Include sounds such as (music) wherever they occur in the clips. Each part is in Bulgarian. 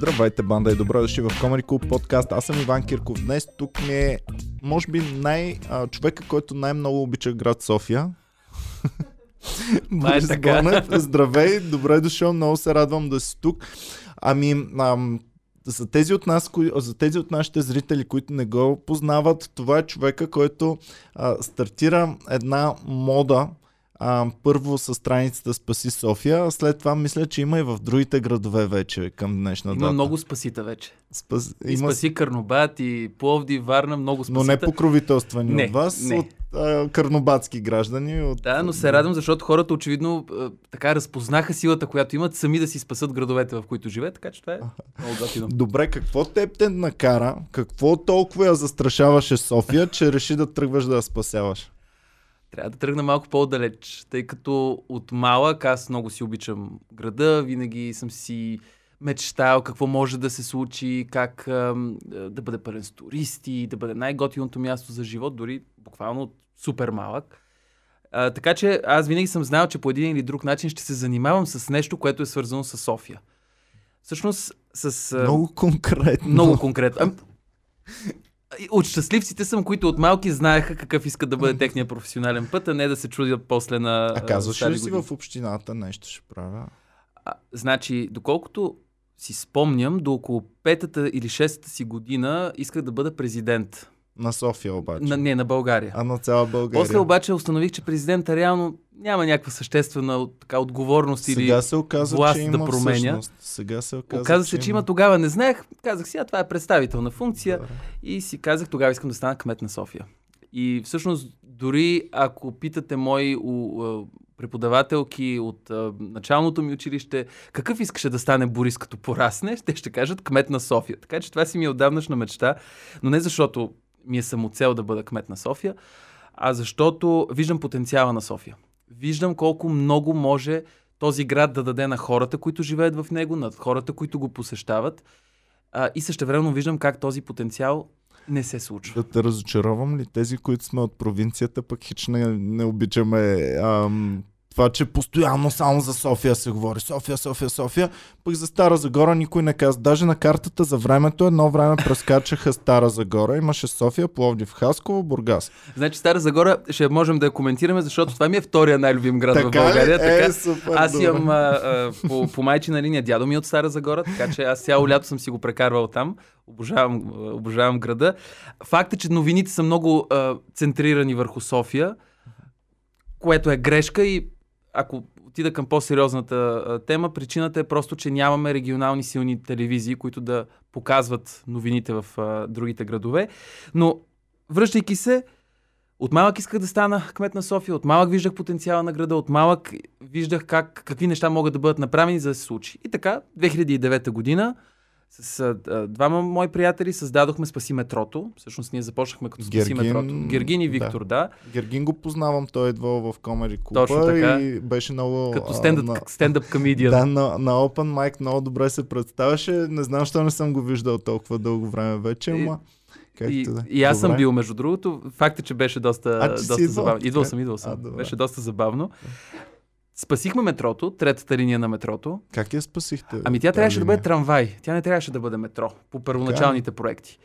Здравейте, банда и добро дошли в Comedy Club подкаст. Аз съм Иван Кирков. Днес тук ми е, може би, най, а, човека, който най-много обича град София. Борис така. Гонев. Здравей, добре дошъл, много се радвам да си тук. Ами, ам, за тези, от нас, кои, за тези от нашите зрители, които не го познават, това е човека, който а, стартира една мода, а, първо с страницата Спаси София, а след това мисля, че има и в другите градове вече към днешна Има дата. много спасита вече. Спас... И Има... спаси Карнобат, и Пловди, Варна, много спасита. Но не покровителствани Не, от вас, не. от а, карнобатски граждани. От... Да, но се радвам, защото хората очевидно а, така разпознаха силата, която имат сами да си спасат градовете, в които живеят, така че това е много готино. Добре, какво теб те накара, какво толкова я застрашаваше София, че реши да тръгваш да я спасяваш? Трябва да тръгна малко по-далеч, тъй като от малък аз много си обичам града, винаги съм си мечтал какво може да се случи, как ам, да бъде пълен с туристи, да бъде най-готиното място за живот, дори буквално супер малък. А, така че аз винаги съм знал, че по един или друг начин ще се занимавам с нещо, което е свързано с София. Всъщност, с... а, Много конкретно. много конкретно. От щастливците съм, които от малки знаеха какъв искат да бъде техния професионален път, а не да се чудят после на А казваш ли си в общината нещо ще правя? А, значи, доколкото си спомням, до около петата или шестата си година исках да бъда президент. На София обаче. На, не, на България. А на цяла България. После обаче установих, че президента реално няма някаква съществена така, отговорност Сега или... се оказа, власт че да има променя. всъщност. Сега се оказа, Оказа се, че има тогава, не знаех. Казах си, а това е представителна функция. Да. И си казах, тогава искам да стана кмет на София. И всъщност, дори ако питате мои преподавателки от а, началното ми училище, какъв искаше да стане Борис като порасне, те ще кажат кмет на София. Така че това си ми е отдавнашна мечта, но не защото ми е самоцел да бъда кмет на София, а защото виждам потенциала на София. Виждам колко много може този град да даде на хората, които живеят в него, на хората, които го посещават. А, и същевременно виждам как този потенциал не се случва. Да те разочаровам ли? Тези, които сме от провинцията, пък хич не, не обичаме ам, това, че постоянно само за София се говори. София, София, София. Пък за Стара Загора никой не каза. Даже на картата за времето едно време прескачаха Стара Загора. Имаше София, Пловдив, Хасково, Бургас. Значи Стара Загора ще можем да я коментираме, защото това ми е втория най-любим град в България. Ли? Така, Е, супер, аз добре. имам а, а, по, по майчина линия дядо ми е от Стара Загора, така че аз цяло лято съм си го прекарвал там. Обожавам, обожавам града. Факт е, че новините са много а, центрирани върху София, което е грешка и ако отида към по-сериозната тема, причината е просто, че нямаме регионални силни телевизии, които да показват новините в а, другите градове. Но, връщайки се, от малък исках да стана кмет на София, от малък виждах потенциала на града, от малък виждах как, какви неща могат да бъдат направени за да се случи. И така, 2009 година, с а, а, двама мои приятели създадохме Спаси метрото. Всъщност ние започнахме като Спаси Гергин, метрото. Гергин и да. Виктор, да. Гергин го познавам, той е идвал в Комери Клуба Точно така. и беше много... Като а, стендъп, на- стендъп комедиан. (laughs) Да, на, на Open Mic много добре се представяше. Не знам, защо не съм го виждал толкова дълго време вече, ама... Както И, да. и аз съм Добре. бил, между другото. Факт е, че беше доста, А, доста забавно. Идвал съм, идвал А, съм. добре. беше доста забавно. Спасихме метрото, третата линия на метрото. Как я спасихте? Ами тя трябваше да бъде линия? трамвай. Тя не трябваше да бъде метро по първоначалните проекти.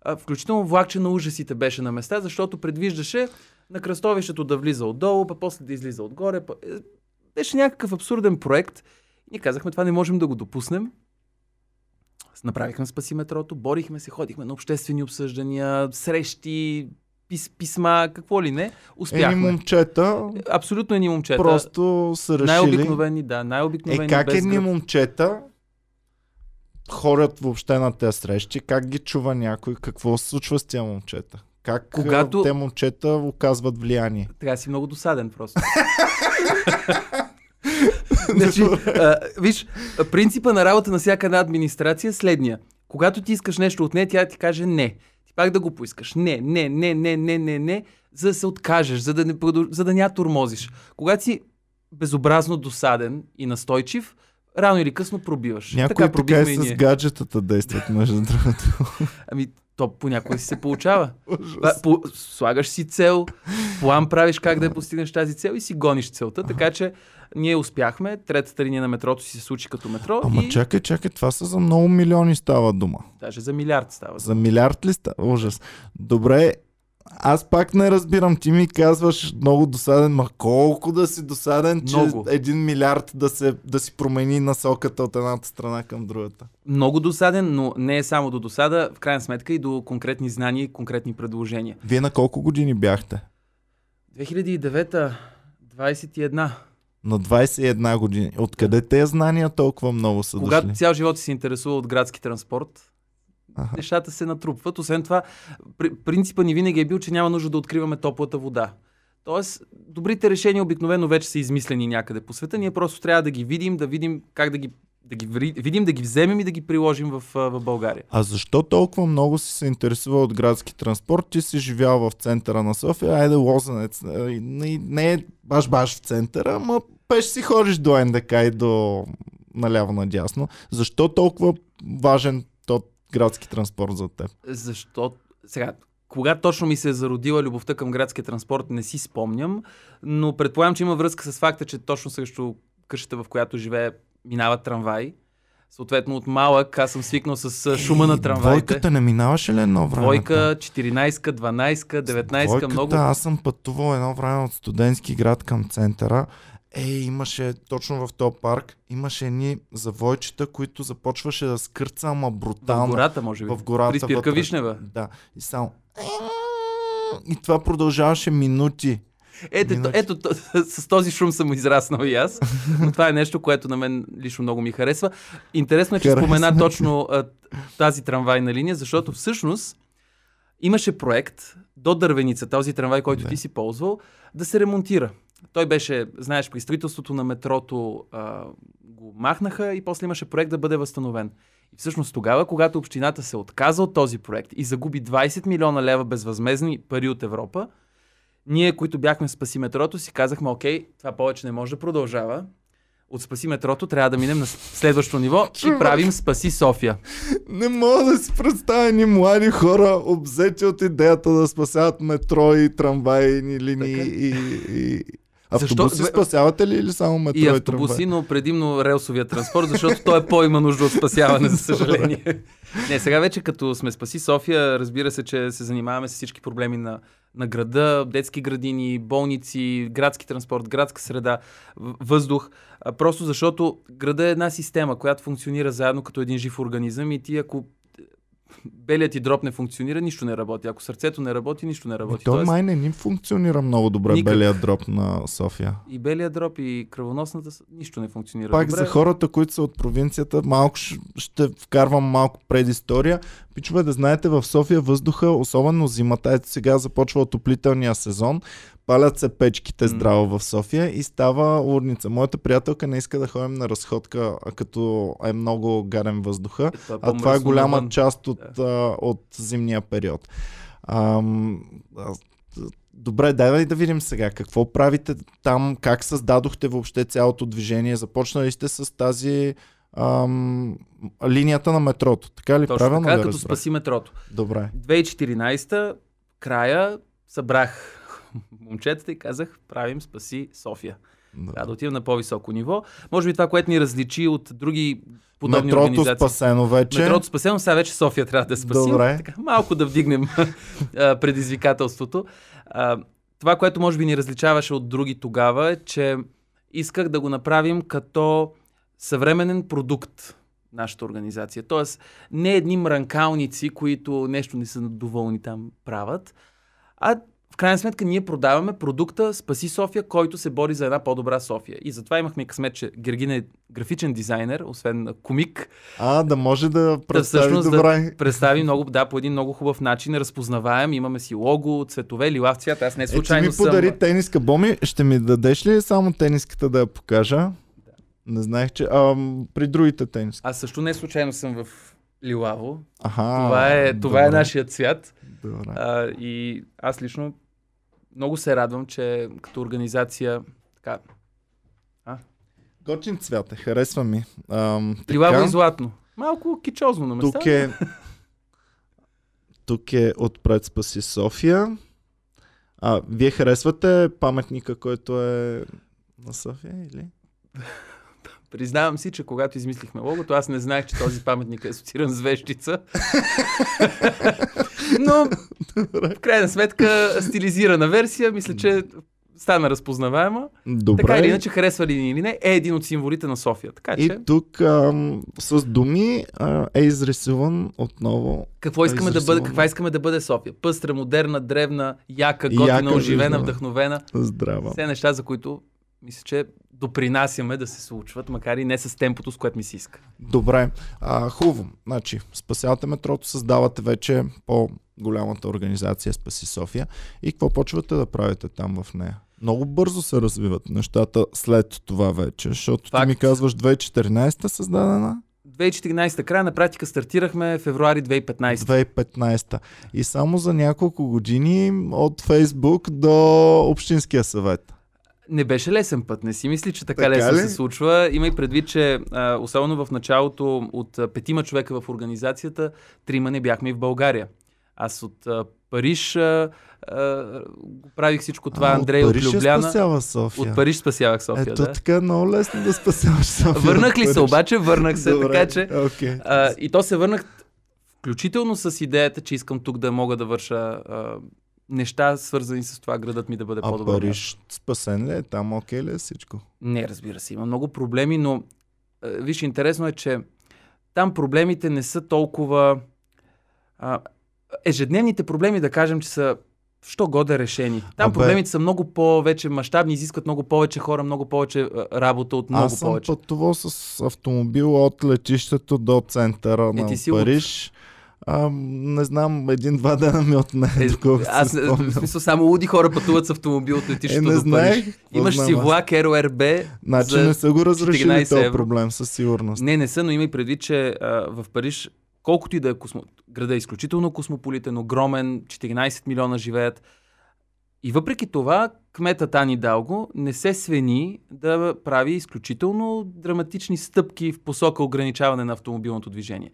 А, включително влакче на ужасите беше на места, защото предвиждаше на кръстовището да влиза отдолу, па после да излиза отгоре. Па... е, Беше някакъв абсурден проект. Ние казахме, това не можем да го допуснем. Направихме спаси метрото, борихме се, ходихме на обществени обсъждания, срещи, пис, писма, какво ли не. Едни Успяхме. момчета Абсолютно едни момчета. просто са решили... най-обикновени, да, най-обикновени. Е, как едни гръб. момчета ходят въобще на тези срещи, как ги чува някой, какво се случва с тези момчета? Как Когато- те момчета оказват влияние? Трябва си много досаден просто. (laughs) значи, а, виж, принципа на работа на всяка една администрация е следния. Когато ти искаш нещо от нея, тя ти каже не. Пак да го поискаш. Не, не, не, не, не, не, не, за да се откажеш, за да не, продъл- за да ня турмозиш. Когато си безобразно досаден и настойчив, рано или късно пробиваш. Някои така така, и и с гаджетата действат, между другото. (laughs) Ами, то понякога си се получава. По, слагаш си цел, план правиш как да я постигнеш тази цел и си гониш целта. Така че Ние успяхме, третата линия на метрото си се случи като метро Ама и чакай, чакай, това са за много милиони става дума. даже за милиард става. За милиард ли става? Ужас. Добре, аз пак не разбирам. Ти ми казваш много досаден, ма колко да си досаден, че Много. един милиард да, се, да си промени насоката от едната страна към другата. Много досаден, но не е само до досада, в крайна сметка и до конкретни знания и конкретни предложения. Вие на колко години бяхте? 2009 21. На 21 години. Откъде тези знания толкова много са Когато дошли? цял живот си се интересува от градски транспорт, Аха. нещата се натрупват. Освен това, при- принципа ни винаги е бил, че няма нужда да откриваме топлата вода. Тоест, добрите решения обикновено вече са измислени някъде по света. Ние просто трябва да ги видим, да видим как да ги, да ги видим, да ги вземем и да ги приложим в, в България. А защо толкова много си се интересува от градски транспорт? Ти си живял в центъра на София, айде Лозенец. а, и Не, не е баш баш в центъра, ама пеш си ходиш до НДК и до наляво надясно. Защо толкова важен то градски транспорт за теб? Защо? Сега, кога точно ми се е зародила любовта към градския транспорт, не си спомням, но предполагам, че има връзка с факта, че точно срещу къщата, в която живее, минава трамвай. Съответно, от малък аз съм свикнал с шума на Е, трамваите. Двойката не минаваше ли едно време? Двойка, 14, 12, 19, Двойката, много. аз съм пътувал едно време от студентски град към центъра. Е, имаше точно в този парк, имаше едни завойчета, които започваше да скърца, ама В брутално. гората, може би. в гората. При спирка. Вишнева. Да. И само... И това продължаваше минути. Ето, Минути. ето, ето, (laughs) с този шум съм израснал и аз. Но това е нещо, което на мен лично много ми харесва. Интересно е, че Харесва. спомена точно а, тази трамвайна линия, защото всъщност имаше проект до Дървеница, този трамвай, който Да. ти си ползвал, да се ремонтира. Той беше, знаеш, при строителството на метрото а, го махнаха и после имаше проект да бъде възстановен. И всъщност тогава, когато общината се отказа от този проект и загуби 20 милиона лева безвъзмезни пари от Европа, ние, които бяхме в Спаси метрото, си казахме, окей, това повече не може да продължава. От Спаси метрото трябва да минем на следващо ниво и правим Спаси София. Не мога да си представя ни млади хора, обзети от идеята да спасяват метро и трамвайни линии Така. и, и... Защо? Автобуси спасявате ли или само метро И и, автобуси, трамвай? но предимно релсовия транспорт, защото той е по-има нужда от спасяване, за съжаление. (laughs) Не, сега вече като сме Спаси София, разбира се, че се занимаваме с всички проблеми на, на града, детски градини, болници, градски транспорт, градска среда, въздух. Просто защото града е една система, която функционира заедно като един жив организъм и ти ако белият ти дроп не функционира, нищо не работи. Ако сърцето не работи, нищо не работи. той Тоест, май не ни функционира много добре Никак. белия дроп на София. И белият дроп, и кръвоносната, нищо не функционира Пак добре. за хората, които са от провинцията, малко ще вкарвам малко предистория. Пичове да знаете, в София въздуха, особено зимата, ето сега започва отоплителния сезон, палят се печките здраво в София и става урница. Моята приятелка не иска да ходим на разходка, като е много гарен въздуха. Е, това А това е голяма навън. част от, а, от зимния период. Ам, Добре, дай да видим сега какво правите там, как създадохте въобще цялото движение. Започнали сте с тази ам, линията на метрото. Така ли? Точно Правилно така, ли като разбрах? спаси метрото. Добре. 2014 края събрах момчетата и казах, правим спаси София. Да. Трябва да отидем на по-високо ниво. Може би това, което ни различи от други подобни Метрото организации. спасено вече. Метрото спасено, сега вече София трябва да спасим. Добре. Така, малко да вдигнем (laughs) предизвикателството. А, това, което може би ни различаваше от други тогава е, че исках да го направим като съвременен продукт нашата организация. Тоест, не едни мранкалници, които нещо не са доволни там правят, а в крайна сметка ние продаваме продукта Спаси София, който се бори за една по-добра София. И затова имахме късмет, че Гергин е графичен дизайнер, освен комик, А, да може да представи всъщност да- добре. представи много, да, по един много хубав начин, разпознаваем, имаме си лого, цветове, лилав цвят. Аз не Е, ти случайно ми подари съм... тениска. Боми, ще ми дадеш ли само тениската да я покажа? Не знаех, че... А, при другите тениски. Аз също не случайно съм в лилаво. Аха, това е, това е добре, нашият цвят. Добре. А, и аз лично много се радвам, че като организация така, Готин цвят е, харесва ми. Ам, лилаво и златно. Малко кичозно на места. Тук е... Тук е отпред Спаси София. А, вие харесвате паметника, който е на София или? Признавам си, че когато измислихме логото, аз не знаех, че този паметник е асоцииран с вещица. (laughs) Но, в крайна сметка, стилизирана версия, мисля, че стана разпознаваема. Добре. Така или иначе, харесва ли ни или не, е един от символите на София. Така че, И тук ам, с думи а, е изрисуван отново. какво искаме да бъде, каква искаме да бъде София? Пъстра, модерна, древна, яка, готина, Яка, оживена, виждаме. вдъхновена. Здрава. Все неща, за които мисля, че допринасяме да се случват, макар и не с темпото, с което ми се иска. Добре. А, хубаво. Значи, спасявате метрото, създавате вече по-голямата организация Спаси София. И какво почвате да правите там в нея? Много бързо се развиват нещата след това вече, защото Факт. ти ми казваш 2014 създадена, 2014 края на практика стартирахме февруари 2015. 2015 и само за няколко години от Фейсбук до Общинския съвет. Не беше лесен път, не си мисли, че така, Така лесно ли? се случва. Има и предвид, че а, особено в началото от а, петима човека в организацията, трима не бяхме и в България. Аз от а, Париж а, а, правих всичко това, А, Андрей от от, Париж ще Любляна. спасява София. От Париж спасявах София, Ето да. така е много лесно да спасяваш София. Върнах ли от се обаче? Върнах се, Добре, така че... окей. А, и то се върнах включително с идеята, че искам тук да мога да върша а, неща, свързани с това градът ми да бъде А по-добър. Париж спасен ли е? Там окей ли е всичко? Не, разбира се, има много проблеми, но а, виж, интересно е, че там проблемите не са толкова... А, ежедневните проблеми, да кажем, че са що годе решени. Там Абе. проблемите са много повече мащабни, изискват много повече хора, много повече а, работа от много Аз съм повече. пътувал с автомобил от летището до центъра Е, на си от- Париж. А, не знам, един-два дена ми отне, Е, аз, се в смисъл, само луди хора пътуват с автомобил от Е, летището не до знаех. Имаш знам си влак RORB. Значи за не са го разрешили 14 този проблем, със сигурност. Не, не са, но има и предвид, че а, в Париж, колкото и да е космо... града е изключително космополитен, огромен, 14 милиона живеят. И въпреки това, кметът Ани Далго не се свени да прави изключително драматични стъпки в посока ограничаване на автомобилното движение.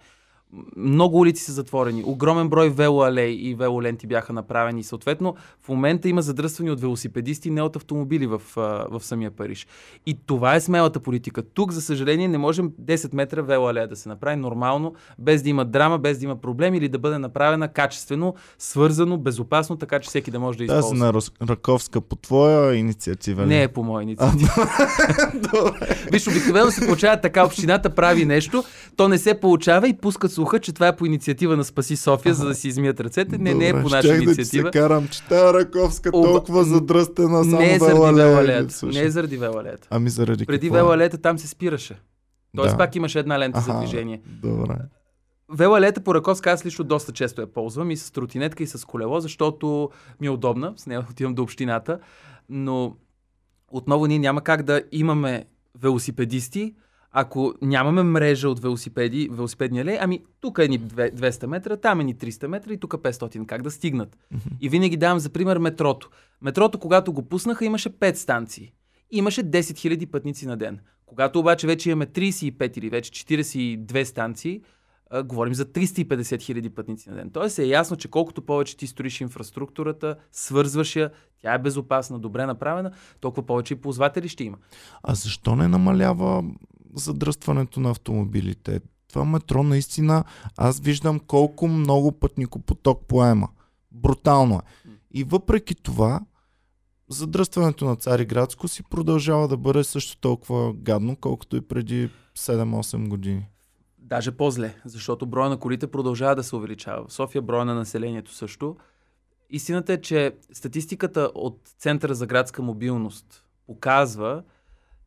Много улици са затворени, огромен брой велоалеи и велоленти бяха направени. Съответно, в момента има задръствани от велосипедисти, не от автомобили в, в самия Париж. И това е смелата политика. Тук, за съжаление, не можем 10 метра велоалея да се направи нормално, без да има драма, без да има проблеми или да бъде направена качествено, свързано, безопасно, така че всеки да може да използва. на Рос- Раковска по твоя инициатива? Не е по моя инициатива. (laughs) Виж, обикновено се получава така, общината прави нещо, то не се получава и пускат слуха, че това е по инициатива на Спаси София, за да си измият ръцете. Не, не е Добре, по наша инициатива. Да се карам, че тая Раковска Оба- толкова задръстена, само не е заради слуша. Не е заради велоалеята. Ами заради Преди е? велоалеята там се спираше. Тоест Да. пак имаше една лента за Аха, движение. Добре. Велоалета по Раковска аз лично доста често я ползвам и с тротинетка и с колело, защото ми е удобна, с нея (laughs) отивам до общината, но отново ние няма как да имаме велосипедисти, ако нямаме мрежа от велосипеди, велосипедни алеи, ами тук е ни две- 200 метра, там е ни 300 метра и тук 500. Как да стигнат? И винаги давам за пример метрото. Метрото, когато го пуснаха, имаше 5 станции. Имаше 10 000 пътници на ден. Когато обаче вече имаме 35 или вече 42 станции, а, говорим за 350 хиляди пътници на ден. Тоест е ясно, че колкото повече ти строиш инфраструктурата, свързваш я, тя е безопасна, добре направена, толкова повече и ползватели ще има. А защо не намалява задръстването на автомобилите? Това метро наистина, аз виждам колко много пътникопоток поема. Брутално е. И въпреки това, задръстването на Цариградско си продължава да бъде също толкова гадно, колкото и преди 7-8 години. Даже по-зле, защото броя на колите продължава да се увеличава. В София броя на населението също. Истината е, че статистиката от Центъра за градска мобилност показва,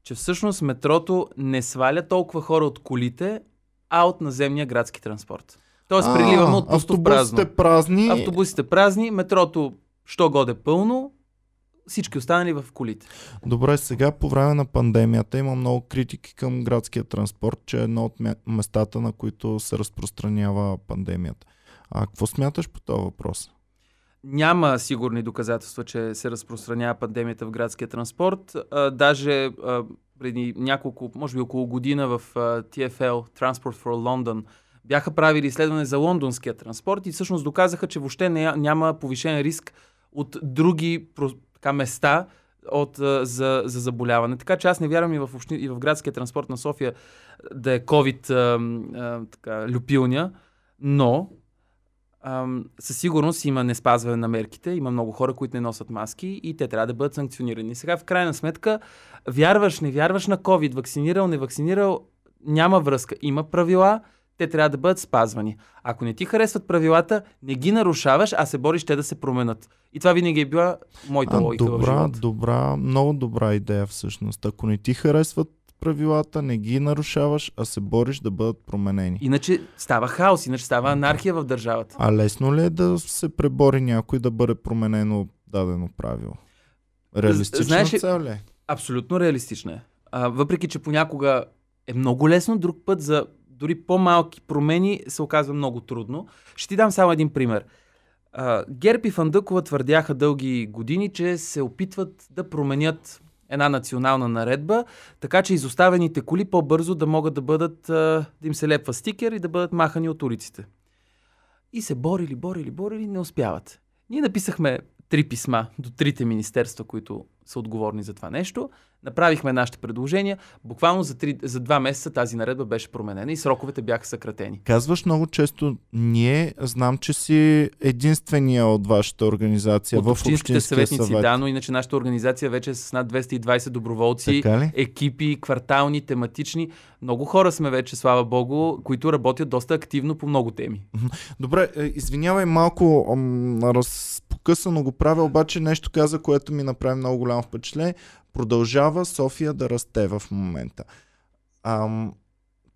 че всъщност метрото не сваля толкова хора от колите, а от наземния градски транспорт. Тоест А, преливаме от пусто празно. Автобусите празни. Автобусите празни, метрото що годе пълно, всички останали в колите. Добре, сега по време на пандемията има много критики към градския транспорт, че е едно от ме- местата, на които се разпространява пандемията. А какво смяташ по този въпрос? Няма сигурни доказателства, че се разпространява пандемията в градския транспорт. А, даже преди няколко, може би около година в а, TFL, Transport for London, бяха правили изследване за лондонския транспорт и всъщност доказаха, че въобще няма повишен риск от други така, места от, за, за заболяване. Така че аз не вярвам и в, общини, и в градския транспорт на София да е COVID а, а, така, люпилня, но ам, със сигурност има неспазване на мерките, има много хора, които не носят маски и те трябва да бъдат санкционирани. Сега, в крайна сметка, вярваш, не вярваш на COVID, вакцинирал, не вакцинирал, няма връзка. Има правила, те трябва да бъдат спазвани. Ако не ти харесват правилата, не ги нарушаваш, а се бориш те да се променят. И това винаги е била моята А, логика в добра, живота. добра, много добра идея всъщност. Ако не ти харесват правилата, не ги нарушаваш, а се бориш да бъдат променени. Иначе става хаос, иначе става анархия в държавата. А лесно ли е да се пребори някой да бъде променено дадено правило? Реалистична знаеш цел ли е? Абсолютно реалистична е. А, въпреки, че понякога е много лесно, друг път за дори по-малки промени се оказва много трудно. Ще ти дам само един пример. А, Герб и Фандъкова твърдяха дълги години, че се опитват да променят една национална наредба, така че изоставените коли по-бързо да могат да бъдат, да им се лепва стикер и да бъдат махани от улиците. И се борили, борили, борили, не успяват. Ние написахме три писма до трите министерства, които са отговорни за това нещо. Направихме нашите предложения. Буквално за, три, за два месеца тази наредба беше променена и сроковете бяха съкратени. Казваш много често ние, знам, че си единствения от вашата организация От в общинските съветници, съвет. да, но иначе нашата организация вече е с над 220 доброволци, екипи, квартални, тематични. Много хора сме вече, слава богу, които работят доста активно по много теми. Добре, е, извинявай малко, ам, разпокъсано го правя, обаче нещо каза, което ми направи много голямо впечатление. Продължава София да расте в момента. Ам,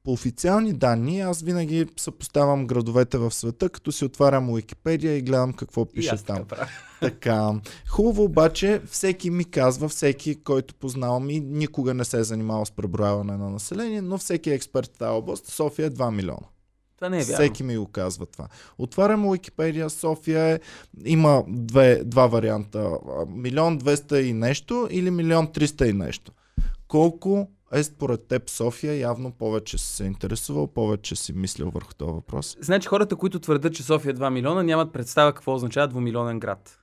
по официални данни, аз винаги съпоставям градовете в света, като си отварям Уикипедия и гледам какво пише там. (laughs) Така. Хубаво обаче, всеки ми казва, всеки, който познавам и никога не се е занимавал с преброяване на население, но всеки експерт в тази област, София е 2 милиона. Това не е вярно. Всеки ми го казва това. Отварям Уикипедия, София е, има две, два варианта. Милион 200 и нещо или милион 300 и нещо. Колко е според теб София? Явно повече си се интересувал, повече си мислил върху този въпрос. Значи хората, които твърдят, че София е 2 милиона, нямат представа какво означава двумилионен град.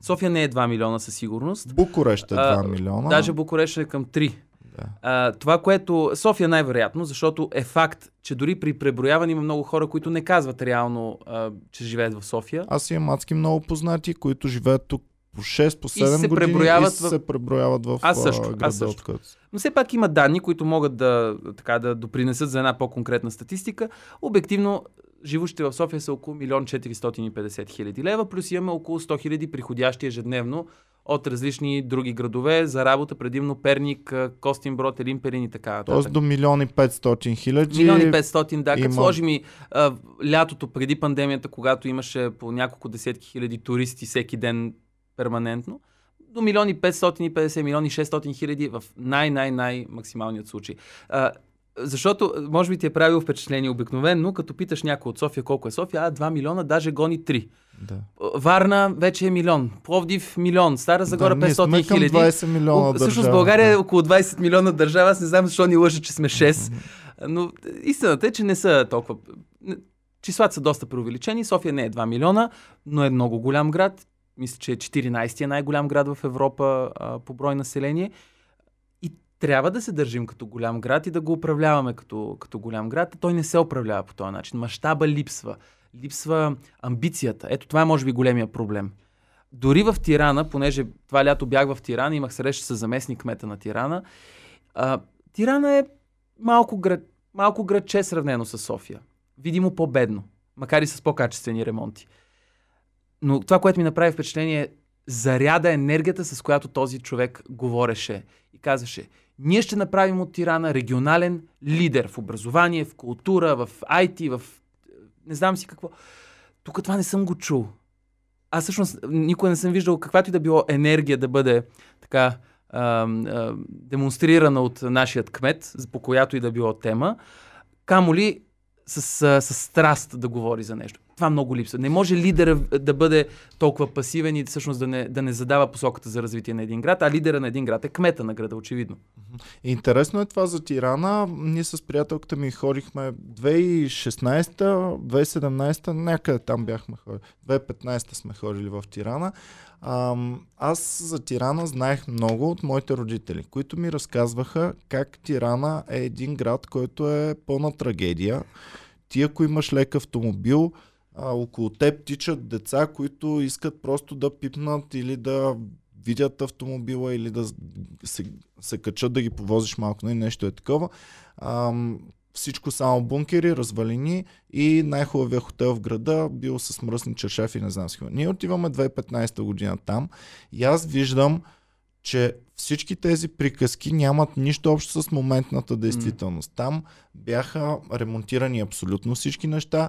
София не е 2 милиона със сигурност. Букурещ е 2 А, милиона. Даже Букурещ е към 3. Да. А, това, което София най-вероятно, защото е факт, че дори при преброяване има много хора, които не казват реално, а, че живеят в София. Аз имам адски много познати, които живеят тук по 6, по се 7 години преброяват и в- се преброяват в Аз също, а, аз града, също. Но все пак има данни, които могат да, така, да допринесат за една по-конкретна статистика. Обективно, живущите в София са около 1 450 хиляди лева, плюс имаме около 100 хиляди приходящи ежедневно от различни други градове за работа, предимно Перник, Костинброд, Елин Перин и така нататък. Тоест до милион и 500 хиляди. Милиони 500, да. Като има- сложим и а, лятото преди пандемията, когато имаше по няколко десетки хиляди туристи всеки ден перманентно, до милиони 550, милиони 600 хиляди в най-най-най максималният случай. А, защото, може би ти е правило впечатление обикновено, като питаш някой от София колко е София, а 2 милиона, даже гони 3. Да. Варна вече е милион, Пловдив милион, Стара Загора да, ние сме 500 към хиляди. 20 милиона О, Всъщност. България е около 20 милиона държава. Аз не знам защо ни лъжа, че сме 6. Но истината е, че не са толкова. Числата са доста преувеличени. София не е 2 милиона, но е много голям град. Мисля, че е 14-я най-голям град в Европа а, по брой население. Трябва да се държим като голям град и да го управляваме като, като голям град. Той не се управлява по този начин. Мащаба липсва. Липсва амбицията. Ето това е може би големия проблем. Дори в Тирана, понеже това лято бях в Тирана, имах среща с заместник кмета на Тирана. А, Тирана е малко, град, малко градче сравнено с София. Видимо по-бедно, макар и с по-качествени ремонти. Но това, което ми направи впечатление е заряда енергията, с която този човек говореше и казваше, ние ще направим от Тирана регионален лидер в образование, в култура, в IT, в не знам си какво. Тук това не съм го чул. Аз всъщност никога не съм виждал каквато и да било енергия да бъде така а, а, демонстрирана от нашият кмет, по която и да било тема, камо ли с, а, с страст да говори за нещо. това много липсва. Не може лидера да бъде толкова пасивен и всъщност да не, да не задава посоката за развитие на един град, а лидера на един град е кмета на града, очевидно. Интересно е това за Тирана. Ние с приятелката ми ходихме 2016, 2017, някъде там бяхме ходили. 2015 сме ходили в Тирана. Аз за Тирана знаех много от моите родители, които ми разказваха как Тирана е един град, който е пълна трагедия. Ти ако имаш лек автомобил, а, около теб тичат деца, които искат просто да пипнат или да видят автомобила или да се, се качат да ги повозиш малко, и нещо е такова. Ам, всичко само бункери, развалини и най-хубавия хотел в града бил с мръсни чершафи, не знам си. Ние отиваме 2015 година там и аз виждам, че всички тези приказки нямат нищо общо с моментната действителност. Там бяха ремонтирани абсолютно всички неща,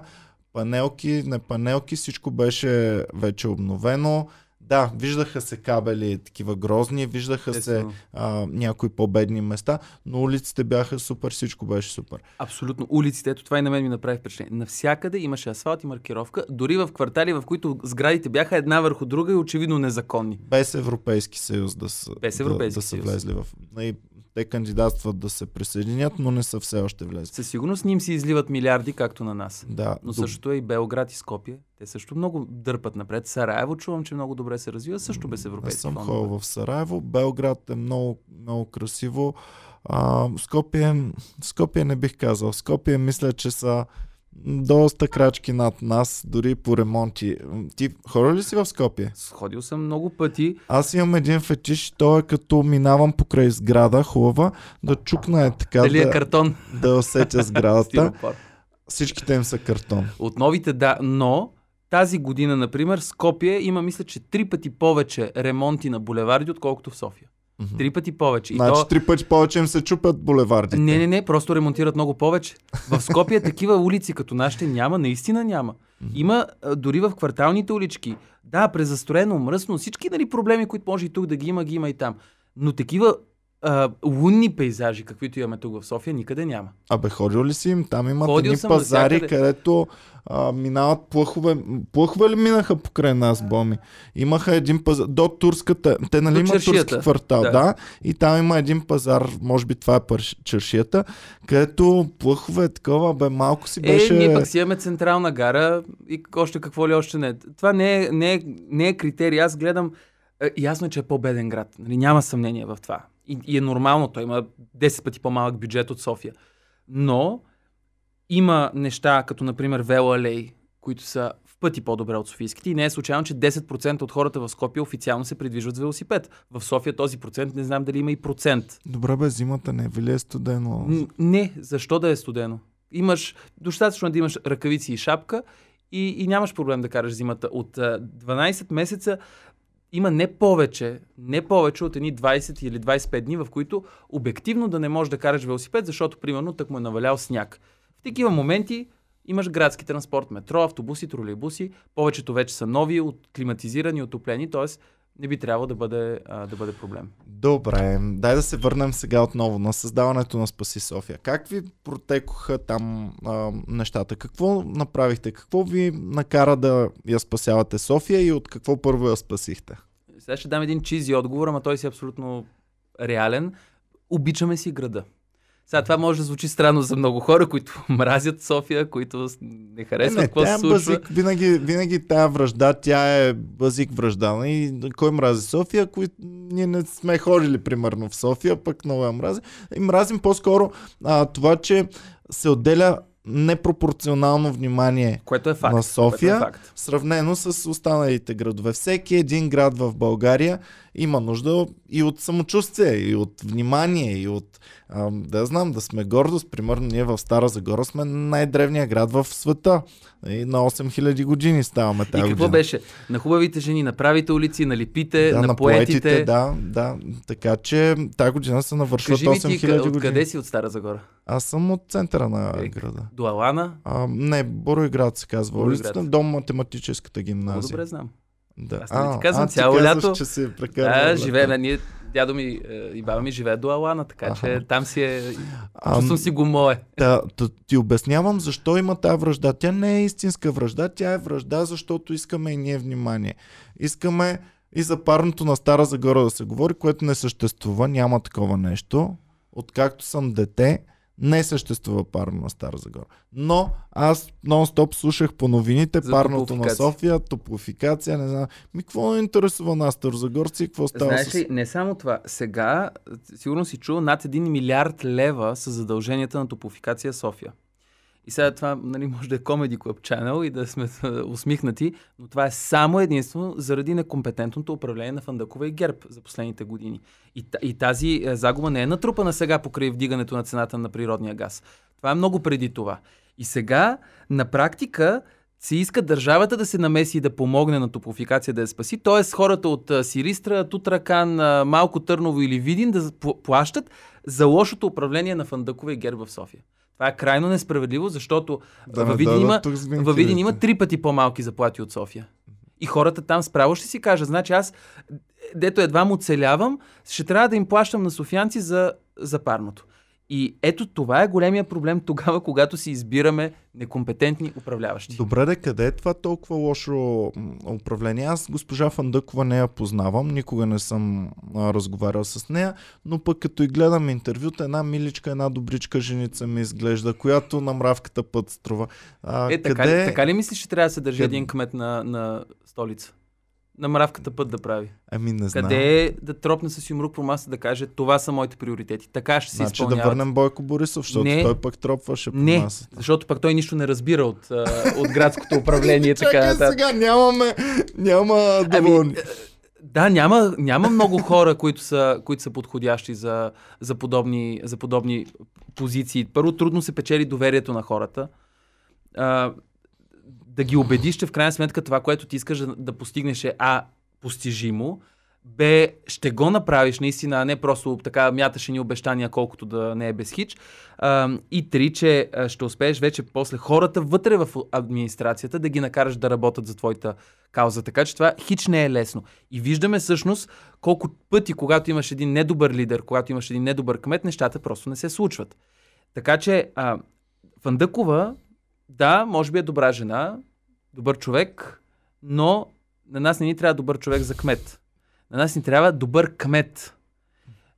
панелки, не панелки, всичко беше вече обновено. Да, виждаха се кабели такива грозни, виждаха Естествено. се а, някои по-бедни места, но улиците бяха супер, всичко беше супер. Абсолютно. Улиците, ето това и на мен ми направи впечатление. Навсякъде имаше асфалт и маркировка, дори в квартали, в които сградите бяха една върху друга и очевидно незаконни. Без Европейски съюз да са, Без да, Европейски да са съюз. влезли в... И те кандидатстват да се присъединят, но не са все още влезли. Със сигурност ни им си изливат милиарди, както на нас. Да, Но доб- същото е и Белград и Скопие. Те също много дърпат напред. Сараево чувам, че много добре се развива, също без европейски съм фондове. ходил в Сараево. Белград е много, много красиво. А, Скопие, Скопие не бих казал. Скопие мисля, че са доста крачки над нас, дори по ремонти. Ти хора ли си в Скопие? Сходил съм много пъти. Аз имам един фетиш, то е като минавам покрай сграда, хубава, да чукна е така, Дали е да, картон? да усетя сградата. (laughs) Всичките им са картон. От новите, да, но тази година, например, Скопие има, мисля, че три пъти повече ремонти на булеварди, отколкото в София. Мгм. Три пъти повече. И Значи то... три пъти повече им се чупят булевардите. Не, не, не, просто ремонтират много повече. В Скопие такива улици като нашите няма, наистина няма. Има а, дори в кварталните улички. Да, презастроено, мръсно, всички нали, проблеми, които може и тук да ги има, ги има и там. Но такива а, лунни пейзажи, каквито имаме тук в София, никъде няма. Абе, ходил ли си им? Там имат Ходил едни пазари, навсякъде. където а, минават плъхове. Плъхове ли минаха покрай нас, Боми? Имаха един пазар. До турската. Те нали имат турски квартал, да. Да. И там има един пазар, може би това е пърш- чершията, където плъхове такова, бе, малко си беше. Е, ние пък си имаме централна гара и още какво ли още не. Това не е, не е, не е критерий. Аз гледам, е, ясно е, че е по-беден град. Нали, няма съмнение в това. И, и е нормално, той има 10 пъти по-малък бюджет от София. Но има неща, като например Велалей, които са в пъти по-добре от софийските. И не е случайно, че 10% от хората в Скопия официално се придвижват с велосипед. В София този процент не знам дали има и процент. Добре, бе, зимата не ви ли е студено? Н- Не, защо да е студено? Имаш достатъчно да имаш ръкавици и шапка и, и нямаш проблем да караш зимата. От а, 12 месеца има не повече, не повече от едни 20 или 25 дни, в които обективно да не можеш да караш велосипед, защото примерно тък му е навалял сняг. В такива моменти имаш градски транспорт, метро, автобуси, тролейбуси. Повечето вече са нови, от климатизирани, отоплени, т.е. не би трябвало да бъде, а, да бъде проблем. Добре, дай да се върнем сега отново на създаването на Спаси София. Как ви протекоха там а, нещата? Какво направихте? Какво ви накара да я спасявате София и от какво първо я спасихте? Сега ще дам един чизи отговор, ама той си е абсолютно реален. Обичаме си града. Сега това може да звучи странно за много хора, които (laughs) мразят София, които не харесват какво се е случва. базик, винаги, винаги тая връжда, тя е базик връжда. И кой мрази София, които ние не сме ходили примерно в София, пък много я мрази. И мразим по-скоро а, това, че се отделя непропорционално внимание Което е факт. на София, Което е факт. сравнено с останалите градове. Всеки един град в България има нужда и от самочувствие, и от внимание, и от, а, да знам, да сме гордост. Примерно ние в Стара Загора сме най-древният град в света. И на 8000 години ставаме И тази какво година. беше? На хубавите жени, на правите улици, на липите, Да, на, поетите. да, да. Така че тази година се навършват Кажи ми ти, 8000 години. откъде си от Стара Загора? Аз съм от центъра на Е, града. До Алана? А, не, Боройград се казва. Боровград. Улицата до математическата гимназия. добре знам. Да. Аз нали ти казвам, ти цяло казваш, лято- че си прекарал Да, живеем. Ние, дядо ми е, и баба ми живеят до Алана, така че Аха. там си е... Ам, Чувствам си го мое. Та, та, ти обяснявам защо има тази връжда. Тя не е истинска връжда, тя е връжда, защото искаме и ние внимание. Искаме и за парното на Стара Загора да се говори, което не съществува, няма такова нещо. Откакто съм дете, не съществува парно на Стара Загора. Но аз нон-стоп слушах по новините За парното на. София, топлофикация, не знам. Ми какво не интересува нас, старозагорци, какво става Знаеш с... ли, не само това. Сега, сигурно си чул, над 1 милиард лева са задълженията на топлофикация София. И сега това нали, може да е Comedy Club Channel и да сме е, усмихнати, но това е само единствено заради некомпетентното управление на Фандъкова и ГЕРБ за последните години. И, и тази е, загуба не е натрупана сега покрай вдигането на цената на природния газ. Това е много преди това. И сега, на практика, се иска държавата да се намеси и да помогне на топлофикация да я спаси. Тоест хората от а, Сиристра, Тутракан, Малко Търново или Видин да пл- плащат за лошото управление на Фандъкова и Герба в София. Това е крайно несправедливо, защото Да във Видин, дойдат има, във Видин има три пъти по-малки заплати от София. И хората там справо ще си кажат, значи аз, дето едва му оцелявам, ще трябва да им плащам на софианци за, за парното. И ето това е големия проблем тогава, когато си избираме некомпетентни управляващи. Добре, де, къде е това толкова лошо управление? Аз госпожа Фандъкова не я познавам, никога не съм а, разговарял с нея, но пък като и гледам интервюта, една миличка, една добричка женица ми изглежда, която на мравката път струва. А, Е, така, къде... ли, така ли мислиш, че трябва да се държи къде- един кмет на, на столица? На мравката път да прави. Ами не знам. Къде е да тропне с юмрук по масата да каже това са моите приоритети. Така ще се Значи да изпълняват. върнем Бойко Борисов, защото Не. той пък тропваше по Не, масата. защото пък той нищо не разбира от, от градското управление. (laughs) така Чакай сега, нямаме, няма доволни. Ами, Да, няма, няма много хора, които са, които са подходящи за, за, подобни, за подобни позиции. Първо, трудно се печели доверието на хората. А, да ги убедиш, че в крайна сметка това, което ти искаш да, постигнеш е А, постижимо, Б, ще го направиш наистина, а не просто така мяташ ни обещания, колкото да не е без хич. А, и три, че ще успееш вече после хората вътре в администрацията да ги накараш да работят за твоята кауза. Така че това хич не е лесно. И виждаме всъщност колко пъти, когато имаш един недобър лидер, когато имаш един недобър кмет, нещата просто не се случват. Така че а, Фандъкова, да, може би е добра жена, добър човек, но на нас не ни трябва добър човек за кмет. На нас ни трябва добър кмет.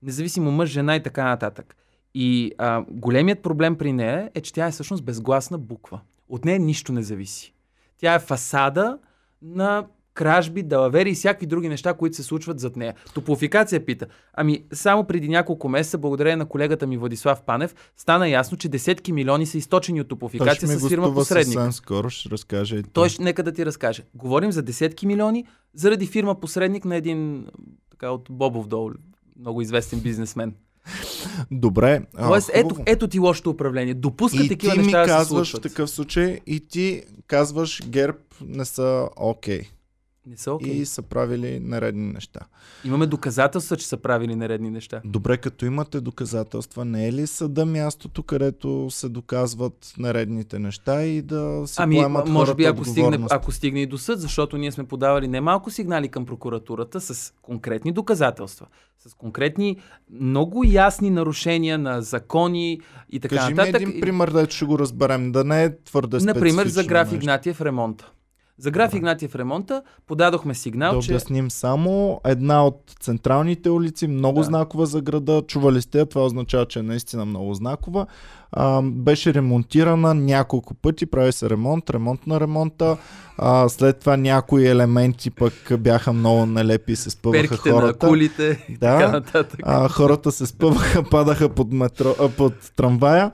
Независимо мъж, жена и така нататък. И а, големият проблем при нея е, че тя е всъщност безгласна буква. От нея нищо не зависи. Тя е фасада на кражби, далавери и всякакви други неща, които се случват зад нея. Топлофикация пита. Ами, само преди няколко месеца, благодарение на колегата ми Владислав Панев, стана ясно, че десетки милиони са източени от топлофикация с фирма посредник. съвсем скоро, ще разкаже и Той ще, нека да ти разкаже. Говорим за десетки милиони заради фирма посредник на един така от Бобов дол, много известен бизнесмен. Добре. а, Тоест, ето, ето ти лошото управление. Допуска и такива ти ми неща да се казваш в такъв случай и ти казваш ГЕРБ не са окей. Не са окей. И са правили нередни неща. Имаме доказателства, че са правили нередни неща. Добре, като имате доказателства, не е ли съда мястото, където се доказват нередните неща и да се Ами, поемат може би ако стигне, ако стигне и до съд, защото ние сме подавали немалко сигнали към прокуратурата с конкретни доказателства, с конкретни, много ясни нарушения на закони и така Кажи ми нататък. един И- пример, да ще го разберем, да не е твърде Например, за граф нещо. Игнатиев ремонта. За граф Игнатиев ремонта подадохме сигнал, Да че... обясним само една от централните улици, много Да. знакова за града. Чували сте, това означава, че е наистина много знакова. А, беше ремонтирана няколко пъти, прави се ремонт, ремонт на ремонта. А, след това някои елементи пък бяха много нелепи и се спъваха перките хората. на кулите и Да. така нататък. А, хората се спъваха, падаха под, метро, а, под трамвая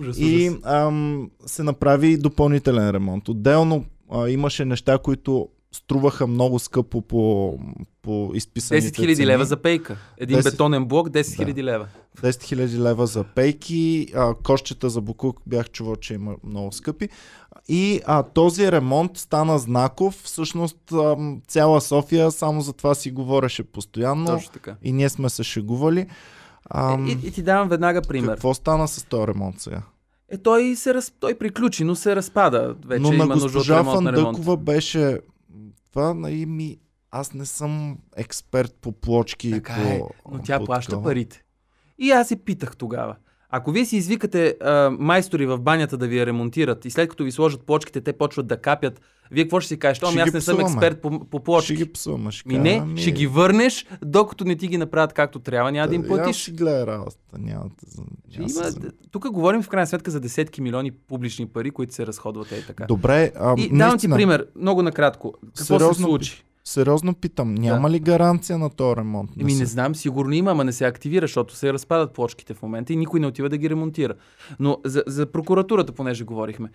Ужас, и ужас. ам, се направи допълнителен ремонт. Отделно а, имаше неща, които струваха много скъпо по, по изписаните 10 000 цени. лева за пейка. Един 10 бетонен блок, 10 000 лева. 10 000 лева за пейки, а, кошчета за буклук бях чувал, че има много скъпи. И а, този ремонт стана знаков. Всъщност ам, цяла София само за това си говореше постоянно. Точно така. И ние сме се шегували. Е, и, и ти давам веднага пример. какво стана с този ремонт сега? Е, той, се раз... той приключи, но се разпада. Вече Но има на госпожа. Фандъкова беше това и ми аз не съм експерт по плочки. Така по, е, но тя по плаща такова. парите. И аз се питах тогава. Ако вие си извикате а, майстори в банята да ви я ремонтират и след като ви сложат плочките, те почват да капят, вие какво ще си кажете? Ами Ще аз не съм псуваме. експерт по, по плочки. Ще ги псуваме. Ще Ми не, ами, ще ги върнеш, докато не ти ги направят както трябва, няма да им Я платиш. си гледай работата. Няма да... Ще има, да се- тук говорим в крайна сметка за десетки милиони публични пари, които се разходват е така. Добре, а, И давам ти наистина, пример, много накратко. Какво се Сериозно случи? сериозно питам, няма ли гаранция на този ремонт? Еми не се- знам, сигурно има, ама не се активира, защото се разпадат плочките в момента и никой не отива да ги ремонтира. Но за, за прокуратурата, понеже говорихме.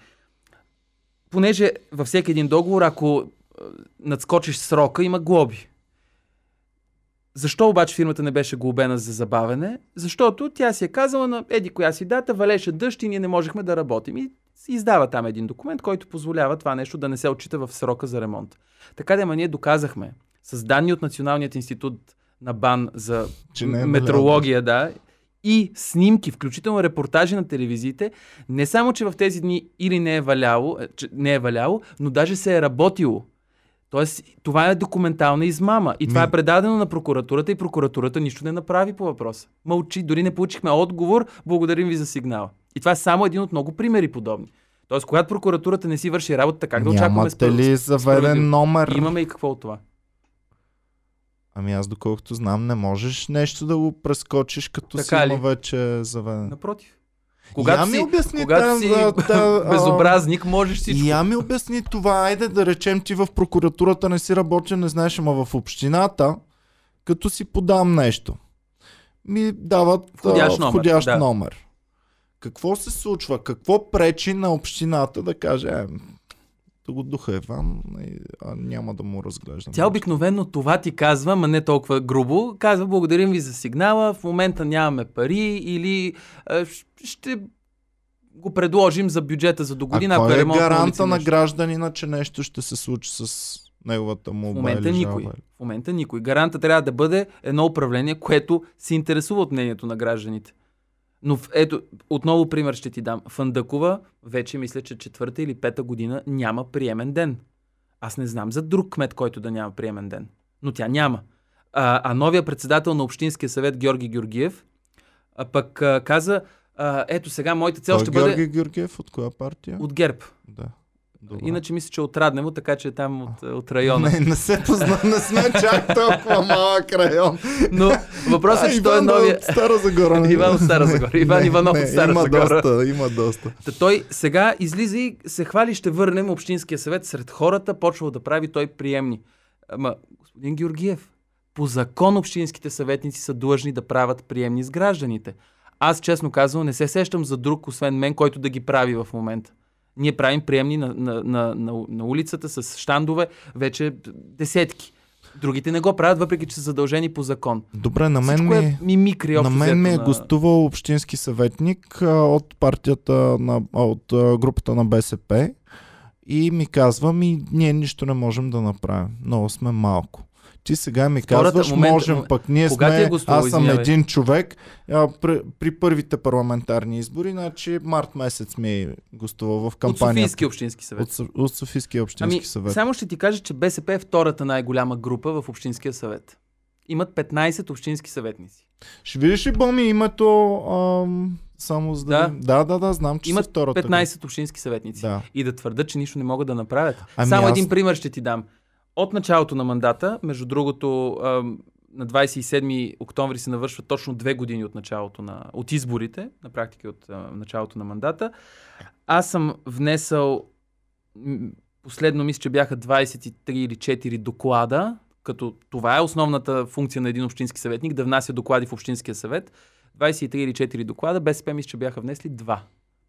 Понеже във всеки един договор, ако е, надскочиш срока, има глоби. Защо обаче фирмата не беше глобена за забавене? Защото тя си е казала на еди коя си дата, валеше дъжд и ние не можехме да работим. И издава там един документ, който позволява това нещо да не се отчита в срока за ремонт. Така да, ма ние доказахме с данни от Националният институт на БАН за Че не е метрология, да, и снимки, включително репортажи на телевизиите, не само, че в тези дни или не е валяло, е, не е валяло, но даже се е работило. Тоест, това е документална измама. И това Ми- е предадено на прокуратурата и прокуратурата нищо не направи по въпроса. Мълчи, дори не получихме отговор, благодарим ви за сигнала. И това е само един от много примери подобни. Тоест, когато прокуратурата не си върши работа, как да очакваме Нямате ли справ- заведен номер? Имаме и какво от това? Ами аз доколкото знам, не можеш нещо да го прескочиш, като Така си има вече заведен. Напротив. я Когато ми си, обясни когато тая- си да- да, (laughs) безобразник, можеш всичко. Я ми обясни това. Айде да речем ти в прокуратурата не си работил, не знаеш, ама в общината, като си подам нещо, ми дават Входящ номер, входящ да. номер. Какво се случва? Какво пречи на общината да каже, е, да го духа Иван, и, а, няма да му разглеждам. Тя обикновено това ти казва, ма не толкова грубо. Казва, благодарим ви за сигнала, в момента нямаме пари или щ- ще го предложим за бюджета за до година, а кой е ремонт на гаранта на гражданина, че нещо ще се случи с неговата В молба момента или никой. жалба? В момента никой. Гаранта трябва да бъде едно управление, което се интересува от мнението на гражданите. Но ето, отново пример ще ти дам. В Андъкова вече мисля, че четвърта или пета година няма приемен ден. Аз не знам за друг кмет, който да няма приемен ден. Но тя няма. А, а новия председател на Общинския съвет Георги Георгиев а, пък а, каза, а, ето сега моята цел Той ще Георги бъде Георгиев от коя партия? от ГЕРБ. Да. Добре. Иначе мисля, че от Раднево, така че е там от, от района. Не, не се позна, не сме чак толкова малък район. Но въпросът е, че той е новия... Стара Загора. не? Иван Стара Загора. Иван Не, Иванов не, Стара има Загора. Доста, има доста. Та той сега излиза и се хвали, ще върнем Общинския съвет сред хората, почва да прави той приемни. Ама, господин Георгиев, по закон общинските съветници са длъжни да правят приемни с гражданите. Аз, честно казвам, не се сещам за друг, освен мен, който да ги прави в момента. Ние правим приемни на, на, на, на, на улицата с щандове вече десетки. Другите не го правят, въпреки че са задължени по закон. Добре, на мен ми... е мимикри. На мен ми е на- гостувал общински съветник а, от партията на, а, от а, групата на БСП и ми казва, ми ние нищо не можем да направим. Много сме малко. Ти сега ми Втората- казваш, момент- можем пък, ние сме, е гостувал, аз съм извинявай? един човек, а, при, при първите парламентарни избори, значи март месец ми е гостувал в От кампанията. Софийски общински съвет. От, от Софийския общински Ами, съвет. само ще ти кажа, че БСП е втората най-голяма група в Общинския съвет. Имат 15 общински съветници. Ще видиш ли, Боми, името ам, само за да... Да. Да, да, знам, че Имат втората. 15 общински съветници. Да. И да твърдат, че нищо не могат да направят. Ами Само аз- един пример ще ти дам. От началото на мандата, между другото, на 27 октомври се навършва точно две години от началото на, от изборите, на практика от началото на мандата. Аз съм внесъл, последно мисля, че бяха 23 или 4 доклада, като това е основната функция на един общински съветник, да внася доклади в Общинския съвет. 23 или 4 доклада, БСП мисля, че бяха внесли 2.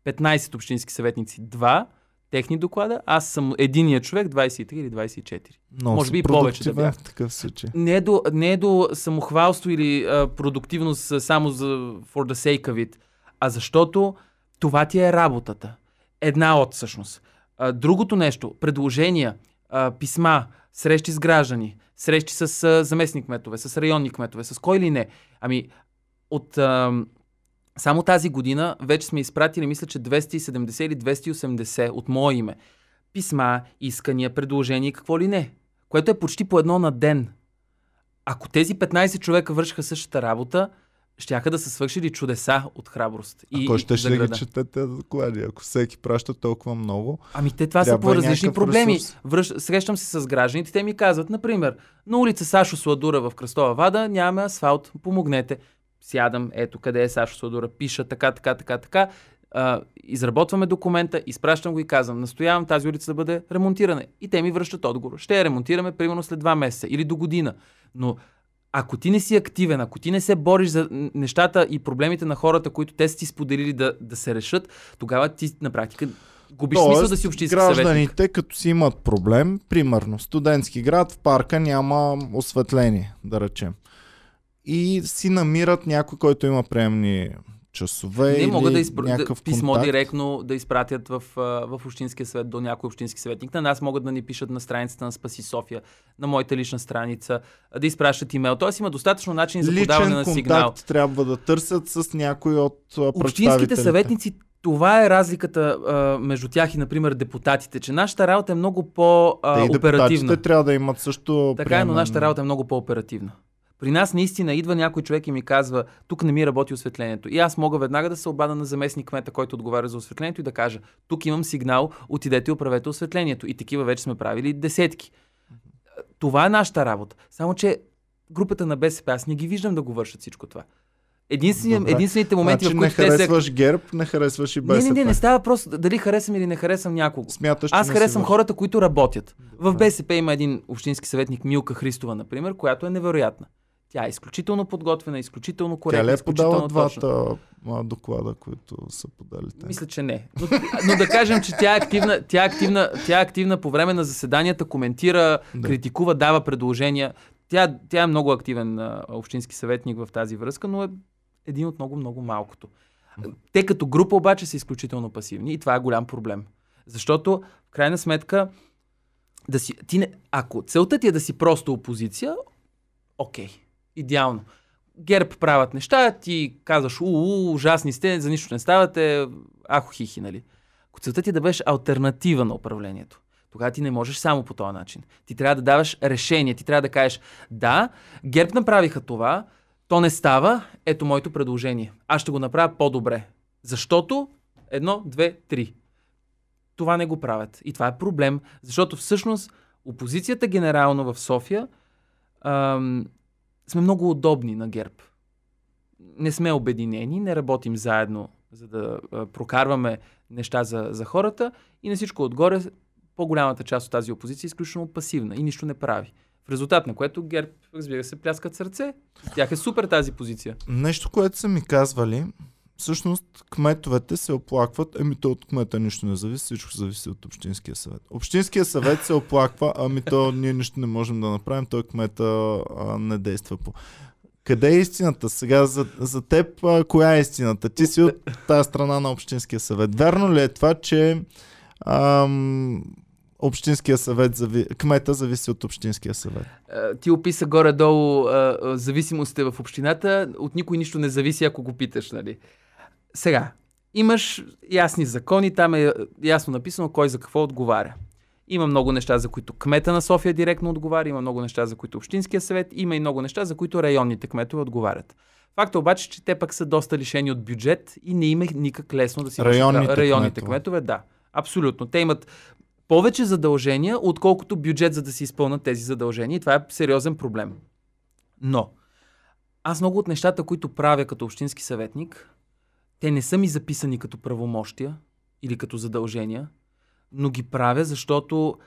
15 общински съветници 2, техни доклада, аз съм единия човек, 23 или 24. Много Може би и повече да бях. в такъв случай. Не е до, не е до самохвалство или а, продуктивност само за for the sake of it, а защото това ти е работата. Една от всъщност. А, другото нещо, предложения, а, писма, срещи с граждани, срещи с а, заместник кметове, с районни кметове, с кой ли не. Ами, от а, само тази година вече сме изпратили, мисля, че 270 или 280 от мое име. Писма, искания, предложения и какво ли не което е почти по едно на ден. Ако тези 15 човека вършиха същата работа, щяха да са свършили чудеса от храброст. И, Ако ще ли ги чете тези доклади? Ако всеки праща толкова много. Ами те това са по различни проблеми. Връщ, срещам се с гражданите, те ми казват, например, на улица Сашо Сладура в Кръстова Вада нямаме асфалт, помогнете. Сядам, ето къде е Сашо Сладура, пиша така, така, така, така. А, изработваме документа, изпращам го и казвам, настоявам тази улица да бъде ремонтирана. И те ми връщат отговор. Ще я ремонтираме примерно след два месеца или до година. Но ако ти не си активен, ако ти не се бориш за нещата и проблемите на хората, които те са ти споделили да, да се решат, тогава ти на практика губиш Тоест, смисъл да си общински гражданите, съветник. като си имат проблем, примерно студентски град, в парка няма осветление, да речем. И си намират някой, който има приемни часове. Не могат да изпратят писмо контакт. директно да изпратят в, в Общинския съвет до някой общински съветник. На нас могат да ни пишат на страницата на Спаси София, на моята лична страница, да изпращат имейл. Тоест има достатъчно начин за Личен подаване на сигнал. трябва да търсят с някой от Общинските съветници това е разликата а, между тях и, например, депутатите, че нашата работа е много по-оперативна. Те трябва да имат също. Така е, но нашата работа е много по-оперативна. При нас наистина идва някой човек и ми казва, тук не ми работи осветлението. И аз мога веднага да се обада на заместник кмета, който отговаря за осветлението и да кажа, тук имам сигнал, отидете и оправете осветлението. И такива вече сме правили десетки. Това е нашата работа. Само, че групата на БСП, аз не ги виждам да го вършат всичко това. Единствени, единствените моменти, значи в които не харесваш се... ГЕРБ, не харесваш и БСП. Не, не, не, не става просто дали харесвам или не харесвам някого. Смяташ, Аз харесвам хората, които работят. В БСП има един общински съветник Милка Христова, например, която е невероятна. Тя е изключително подготвена, изключително коректна. Тя ли е подала двата доклада, които са подали? Те? Мисля, че не. Но, но да кажем, че тя е, активна, тя, е активна, тя е активна по време на заседанията, коментира, да. критикува, дава предложения. Тя, тя е много активен а, общински съветник в тази връзка, но е един от много-много малкото. Те като група обаче са изключително пасивни и това е голям проблем. Защото, в крайна сметка, да си, ти не, ако целта ти е да си просто опозиция, окей. Okay идеално. Герб правят неща, ти казваш, у, у, ужасни сте, за нищо не ставате, ахо хихи, нали? Ако целта ти е да бъдеш альтернатива на управлението, тогава ти не можеш само по този начин. Ти трябва да даваш решение, ти трябва да кажеш, да, Герб направиха това, то не става, ето моето предложение. Аз ще го направя по-добре. Защото едно, две, три. Това не го правят. И това е проблем, защото всъщност опозицията генерално в София ам, сме много удобни на ГЕРБ. Не сме обединени, не работим заедно, за да прокарваме неща за, за хората и на всичко отгоре по-голямата част от тази опозиция е изключително пасивна и нищо не прави. В резултат на което ГЕРБ, разбира се, пляскат сърце. Тях е супер тази позиция. Нещо, което са ми казвали, всъщност кметовете се оплакват, ами то от кмета нищо не зависи, всичко зависи от Общинския съвет. Общинския съвет се оплаква, ами то ние нищо не можем да направим, той кмета а, не действа по. Къде е истината? Сега за, за теб, а, коя е истината? Ти си от тази страна на Общинския съвет. Верно ли е това, че ам, Общинския съвет, зави... кмета зависи от Общинския съвет. Ти описа горе-долу зависимостите в общината. От никой нищо не зависи, ако го питаш, нали? Сега, имаш ясни закони, там е ясно написано кой за какво отговаря. Има много неща, за които кмета на София директно отговаря, има много неща, за които Общинския съвет, има и много неща, за които районните кметове отговарят. Факта обаче, че те пък са доста лишени от бюджет и не има никак лесно да си районните, районните кметове. кметове. Да, абсолютно. Те имат повече задължения, отколкото бюджет, за да си изпълнят тези задължения. И това е сериозен проблем. Но, аз много от нещата, които правя като общински съветник, те не са ми записани като правомощия или като задължения, но ги правя, защото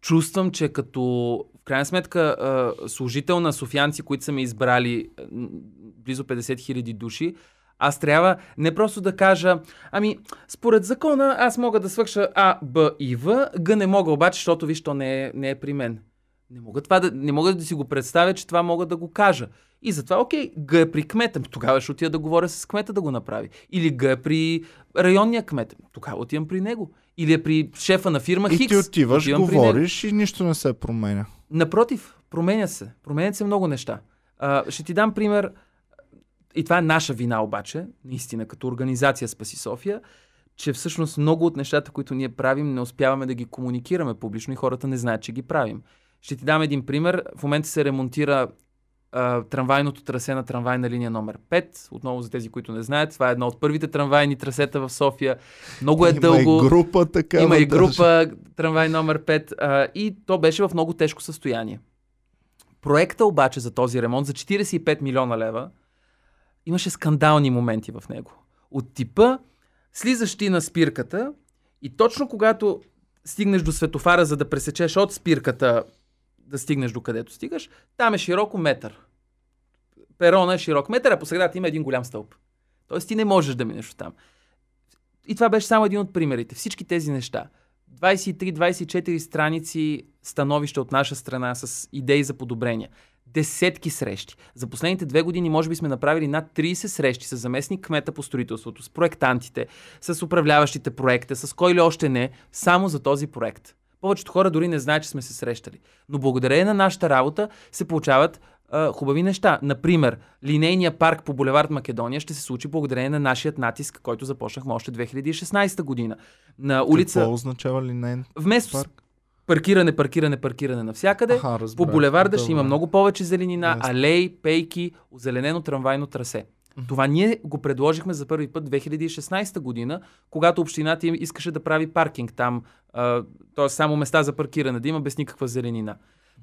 чувствам, че като в крайна сметка служител на софианци, които са ме избрали близо 50 хиляди души, аз трябва не просто да кажа, ами, според закона аз мога да свърша А, Б и В, Г не мога обаче, защото виж, то не е, не е при мен. Не мога, това да, не мога да си го представя, че това мога да го кажа. И затова, окей, Г е при кмета. Тогава ще отида да говоря с кмета да го направи. Или Г е при районния кмет. Тогава отивам при него. Или е при шефа на фирма Хикс. И ти отиваш, говориш и нищо не се променя. Напротив, променя се. Променят се много неща. А, ще ти дам пример. И това е наша вина обаче, наистина, като организация Спаси София, че всъщност много от нещата, които ние правим, не успяваме да ги комуникираме публично и хората не знаят, че ги правим. Ще ти дам един пример. В момента се ремонтира а, трамвайното трасе на трамвайна линия номер 5. Отново за тези, които не знаят, това е едно от първите трамвайни трасета в София. Много е Има дълго. и група така. Има и група трамвай номер 5 а, и то беше в много тежко състояние. Проекта обаче за този ремонт за 45 милиона лева имаше скандални моменти в него. От типа слизаш ти на спирката и точно когато стигнеш до светофара, за да пресечеш от спирката да стигнеш до където стигаш, там е широко метър. Перона е широк метър, а по средата има един голям стълб. Тоест ти не можеш да минеш там. И това беше само един от примерите. Всички тези неща. 23-24 страници становища от наша страна с идеи за подобрения. Десетки срещи. За последните две години може би сме направили над 30 срещи с заместник кмета по строителството, с проектантите, с управляващите проекта, с кой ли още не, само за този проект. Повечето хора дори не знаят, че сме се срещали. Но благодарение на нашата работа се получават а, хубави неща. Например, линейния парк по булевард Македония ще се случи благодарение на нашият натиск, който започнахме още 2016 година. На улица... Какво означава линейен Вместо парк? паркиране, паркиране, паркиране навсякъде, Аха, по булеварда ще има много повече зеленина, Ясно. алеи, пейки, озеленено трамвайно трасе. Това ние го предложихме за първи път 2016 година, когато общината им искаше да прави паркинг там, т.е. само места за паркиране, да има без никаква зеленина.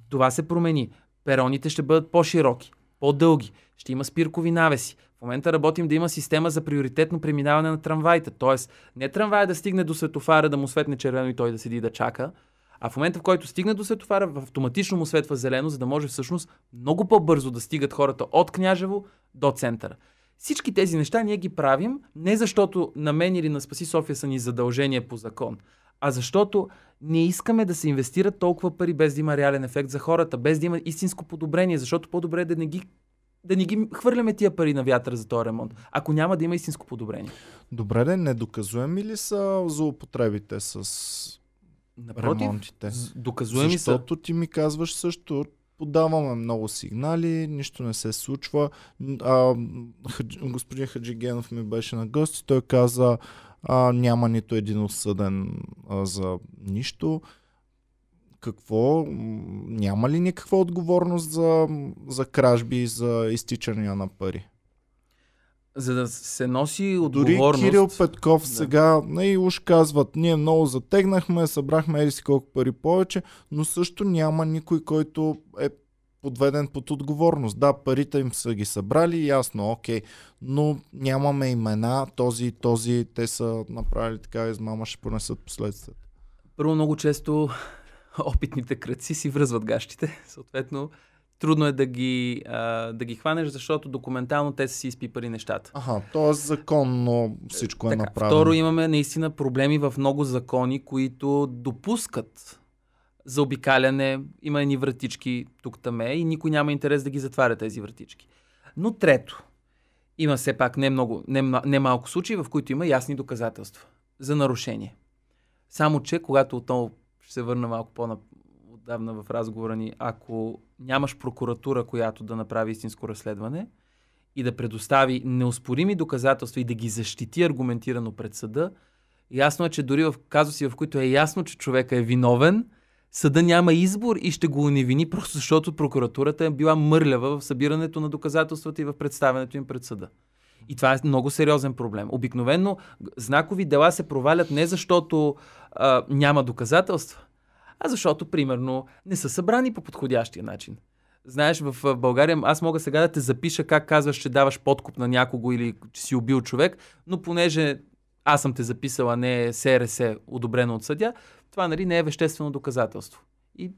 Това се промени. Пероните ще бъдат по-широки, по-дълги, ще има спиркови навеси. В момента работим да има система за приоритетно преминаване на трамваите. Тоест, не трамвая да стигне до светофара, да му светне червено и той да седи да чака, а в момента, в който стигне до светофара, автоматично му светва зелено, за да може всъщност много по-бързо да стигат хората от Княжево до центъра. Всички тези неща ние ги правим не защото на мен или на Спаси София са ни задължения по закон, а защото не искаме да се инвестират толкова пари без да има реален ефект за хората, без да има истинско подобрение, защото по-добре е да не ги да не ги хвърляме тия пари на вятъра за този ремонт, ако няма да има истинско подобрение. Добре, де, недоказуеми ли са злоупотребите с Напротив, ремонтите? доказуеми са. Защото ти ми казваш също, подаваме много сигнали, нищо не се случва. А, Хадж, господин Хаджигенов ми беше на гости, той каза, а, няма нито един осъден а, за нищо. Какво? Няма ли никаква отговорност за, за кражби и за изтичания на пари? За да се носи Дори отговорност. Кирил Петков Да. сега, не, уж казват, ние много затегнахме, събрахме еди си колко пари повече, но също няма никой, който е подведен под отговорност. Да, парите им са ги събрали, ясно, окей, но нямаме имена, този и този, те са направили така, измама ще понесат последствията. Първо, много често (laughs) опитните кръци си връзват гащите. Съответно, трудно е да ги, а, да ги хванеш, защото документално те са си изпипали нещата. Аха, т.е. законно всичко е Така, направено. Второ, имаме наистина проблеми в много закони, които допускат за обикаляне. Има едни вратички тук-таме и никой няма интерес да ги затваря тези вратички. Но трето, има все пак не, много, не, не малко случаи, в които има ясни доказателства за нарушение. Само, че когато отново ще се върна малко по-отдавна в разговора ни, ако нямаш прокуратура, която да направи истинско разследване и да предостави неоспорими доказателства и да ги защити аргументирано пред съда, ясно е, че дори в казуси, в които е ясно, че човека е виновен, съда няма избор и ще го уневини, просто защото прокуратурата е била мърлява в събирането на доказателствата и в представянето им пред съда. И това е много сериозен проблем. Обикновено знакови дела се провалят не защото а, няма доказателства, а защото, примерно, не са събрани по подходящия начин. Знаеш, в България аз мога сега да те запиша как казваш, че даваш подкуп на някого или че си убил човек, но понеже аз съм те записал, а не СРС, одобрено от съдя, това нали не е веществено доказателство. И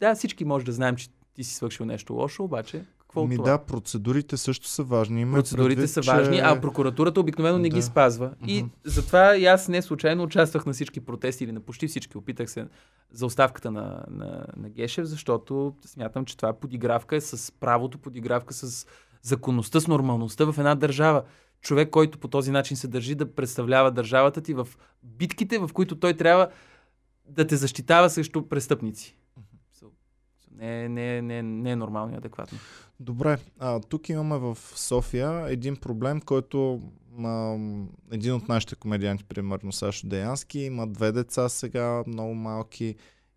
да, всички може да знаем, че ти си свършил нещо лошо, обаче какво Ми това? да, процедурите също са важни. Има Процедурите предвид, са важни, че... а прокуратурата обикновено не Да. ги спазва. И затова и аз не случайно участвах на всички протести или на почти всички. Опитах се за оставката на, на, на Гешев, защото смятам, че това е подигравка с правото, подигравка с законността, с нормалността в една държава. Човек, който по този начин се държи да представлява държавата ти в битките, в които той трябва да те защитава срещу престъпници. Не, не, не, не е нормално и адекватно. Добре, а, тук имаме в София един проблем, който а, един от нашите комедианти, примерно Сашо Деянски, има две деца сега, много малки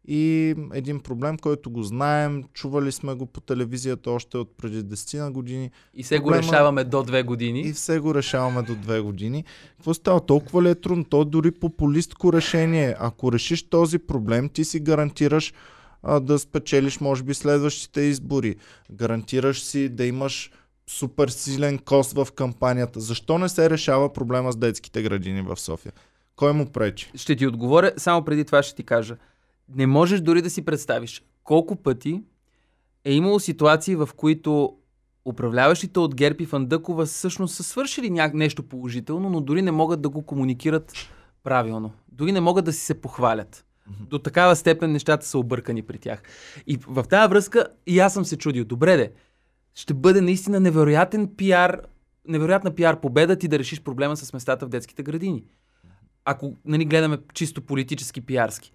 И един проблем, който го знаем, чували сме го по телевизията още от преди 10 на години. И се Проблема... го решаваме до две години. И все го решаваме до две години. Какво става? Толкова ли е трудно? То е дори популистко решение. Ако решиш този проблем, ти си гарантираш а, да спечелиш, може би, следващите избори. Гарантираш си да имаш супер силен кост в кампанията. Защо не се решава проблема с детските градини в София? Кой му пречи? Ще ти отговоря, само преди това ще ти кажа. Не можеш дори да си представиш колко пъти е имало ситуации, в които управляващите от Герпи Фандъкова всъщност са свършили ня... нещо положително, но дори не могат да го комуникират правилно. Дори не могат да си се похвалят. До такава степен нещата са объркани при тях. И в тази връзка и аз съм се чудил. Добре де, ще бъде наистина невероятен пиар, невероятна пиар победа ти да решиш проблема с местата в детските градини. Ако нали, гледаме чисто политически пиарски.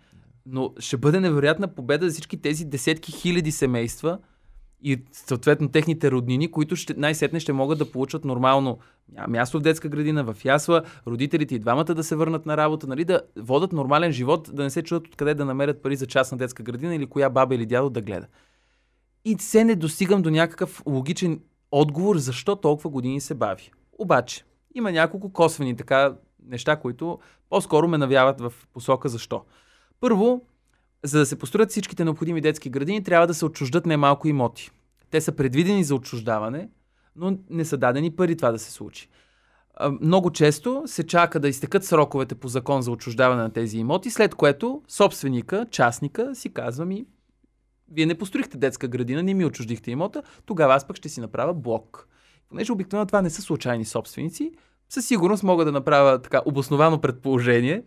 Но ще бъде невероятна победа за всички тези десетки хиляди семейства и съответно техните роднини, които ще, най-сетне ще могат да получат нормално място в детска градина, в ясла, родителите и двамата да се върнат на работа, нали, да водат нормален живот, да не се чудят откъде да намерят пари за частна детска градина или коя баба или дядо да гледа. И се не достигам до някакъв логичен отговор, защо толкова години се бави. Обаче, има няколко косвени така неща, които по-скоро ме навяват в посока защо. Първо, за да се построят всичките необходими детски градини, трябва да се отчуждат немалко имоти. Те са предвидени за отчуждаване, но не са дадени пари това да се случи. Много често се чака да изтекат сроковете по закон за отчуждаване на тези имоти, след което собственика, частника си казва ми, вие не построихте детска градина, не ми отчуждихте имота, тогава аз пък ще си направя блок. Понеже обикновено това не са случайни собственици, със сигурност мога да направя така обосновано предположение,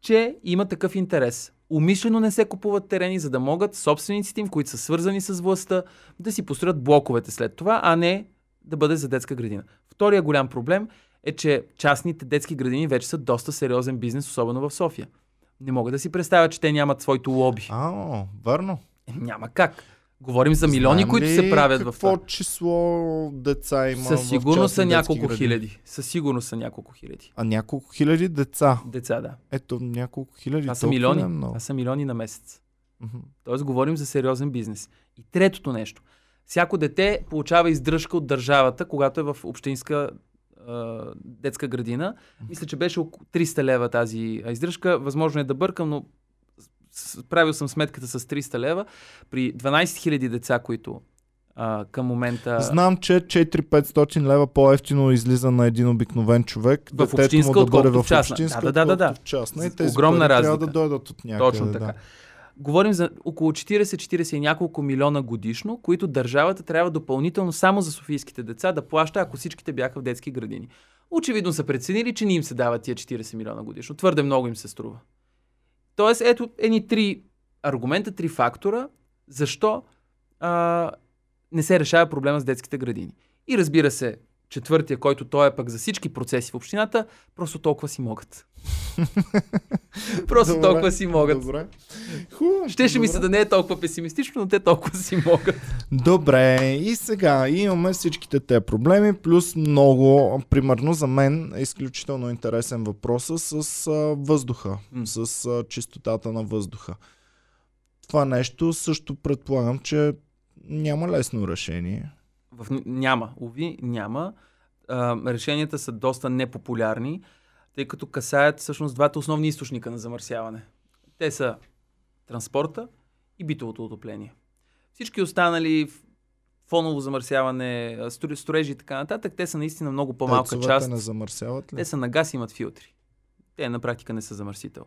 че има такъв интерес. Умишлено не се купуват терени, за да могат собствениците им, които са свързани с властта, да си построят блоковете след това, а не да бъде за детска градина. Втория голям проблем е, че частните детски градини вече са доста сериозен бизнес, особено в София. Не мога да си представя, че те нямат своето лоби. А, върно. Е, няма как. Говорим за милиони, Знам които се правят какво в това. Какво число деца има Със сигурност са няколко хиляди. Със сигурност са няколко хиляди. А няколко хиляди деца? Деца, да. Ето, няколко хиляди. Това са милиони. Това са милиони на месец. Mm-hmm. Тоест, говорим за сериозен бизнес. И третото нещо. Всяко дете получава издръжка от държавата, когато е в общинска детска градина. Мисля, че беше около 300 лева тази издръжка. Възможно е да бъркам, но правил съм сметката с 300 лева, при 12 000 деца, които а, към момента... Знам, че 4-500 лева по-ефтино излиза на един обикновен човек. В общинска, му да бъде в частна. Общинска, да, да, да, да. В частна. И тези Огромна разлика. трябва да дойдат от някъде. Точно така. Да. Говорим за около 40-40 и няколко милиона годишно, които държавата трябва допълнително само за софийските деца да плаща, ако всичките бяха в детски градини. Очевидно са преценили, че не им се дават тия 40 милиона годишно. Твърде много им се струва. Тоест, ето едни три аргумента, три фактора, защо а, не се решава проблема с детските градини. И разбира се, четвъртия, който той е пък за всички процеси в общината, просто толкова си могат. (laughs) просто добре, толкова си могат. Добре. Хубаво. Щеше ми се да не е толкова песимистично, но те толкова си могат. Добре, и сега имаме всичките те проблеми, плюс много, примерно за мен е изключително интересен въпрос с а, въздуха, mm. с а, чистотата на въздуха. Това нещо също предполагам, че няма лесно решение. В, няма, уви, няма. А, решенията са доста непопулярни, тъй като касаят всъщност двата основни източника на замърсяване. Те са транспорта и битовото отопление. Всички останали фоново замърсяване, строежи и така нататък, те са наистина много по-малка Тецовете част. не замърсяват ли? Те са на газ и имат филтри. Те на практика не са замърсител.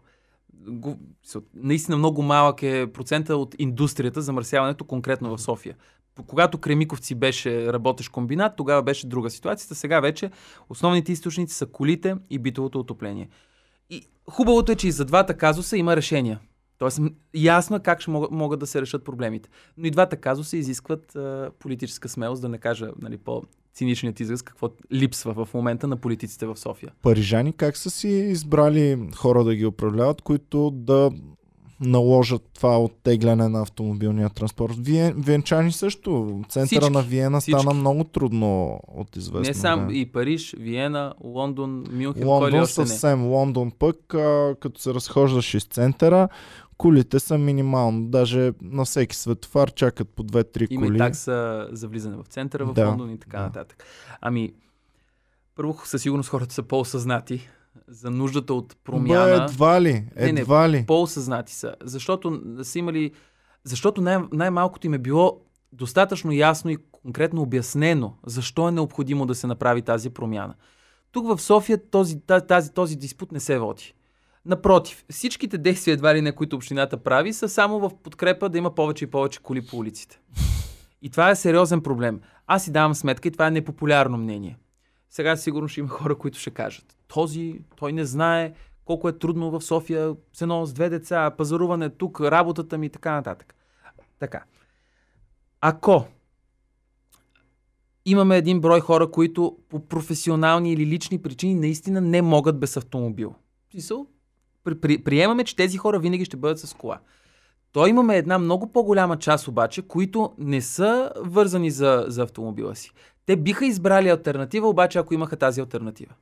Наистина много малък е процента от индустрията, замърсяването конкретно в София когато Кремиковци беше работещ комбинат, тогава беше друга ситуацията. Сега вече основните източници са колите и битовото отопление. И хубавото е, че и за двата казуса има решения. Тоест, ясно е как ще могат, могат да се решат проблемите. Но и двата казуса изискват а, политическа смелост, да не кажа нали, по-циничният израз, какво липсва в момента на политиците в София. Парижани как са си избрали хора да ги управляват, които да наложат това оттегляне на автомобилния транспорт. Вие, венчани също. Центъра Всички. на Виена Всички. стана много трудно от известно Не само и Париж, Виена, Лондон, Мюнхен, Лондон още не. съвсем. Лондон пък, а, като се разхождаш из центъра, колите са минимално. Даже на всеки светофар чакат по 2-3 Има коли. и такса за влизане в центъра в Да, Лондон и така да. нататък. Ами, първо със сигурност хората са по-осъзнати за нуждата от Бе, промяна. едва ли? Не, не, Едва ли? По-осъзнати са. Защото са имали... Защото най- най-малкото им е било достатъчно ясно и конкретно обяснено защо е необходимо да се направи тази промяна. Тук в София този, тази, този диспут не се води. Напротив, всичките действия, едва ли не, които общината прави, са само в подкрепа да има повече и повече коли по улиците. И това е сериозен проблем. Аз си давам сметка и това е непопулярно мнение. Сега сигурно ще има хора, които ще кажат. Този, той не знае колко е трудно в София, с едно с две деца, пазаруване тук, работата ми и така нататък. Така. Ако имаме един брой хора, които по професионални или лични причини наистина не могат без автомобил. При, при, приемаме, че тези хора винаги ще бъдат с кола. То имаме една много по-голяма част обаче, които не са вързани за, за автомобила си. Те биха избрали альтернатива, обаче ако имаха тази альтернатива.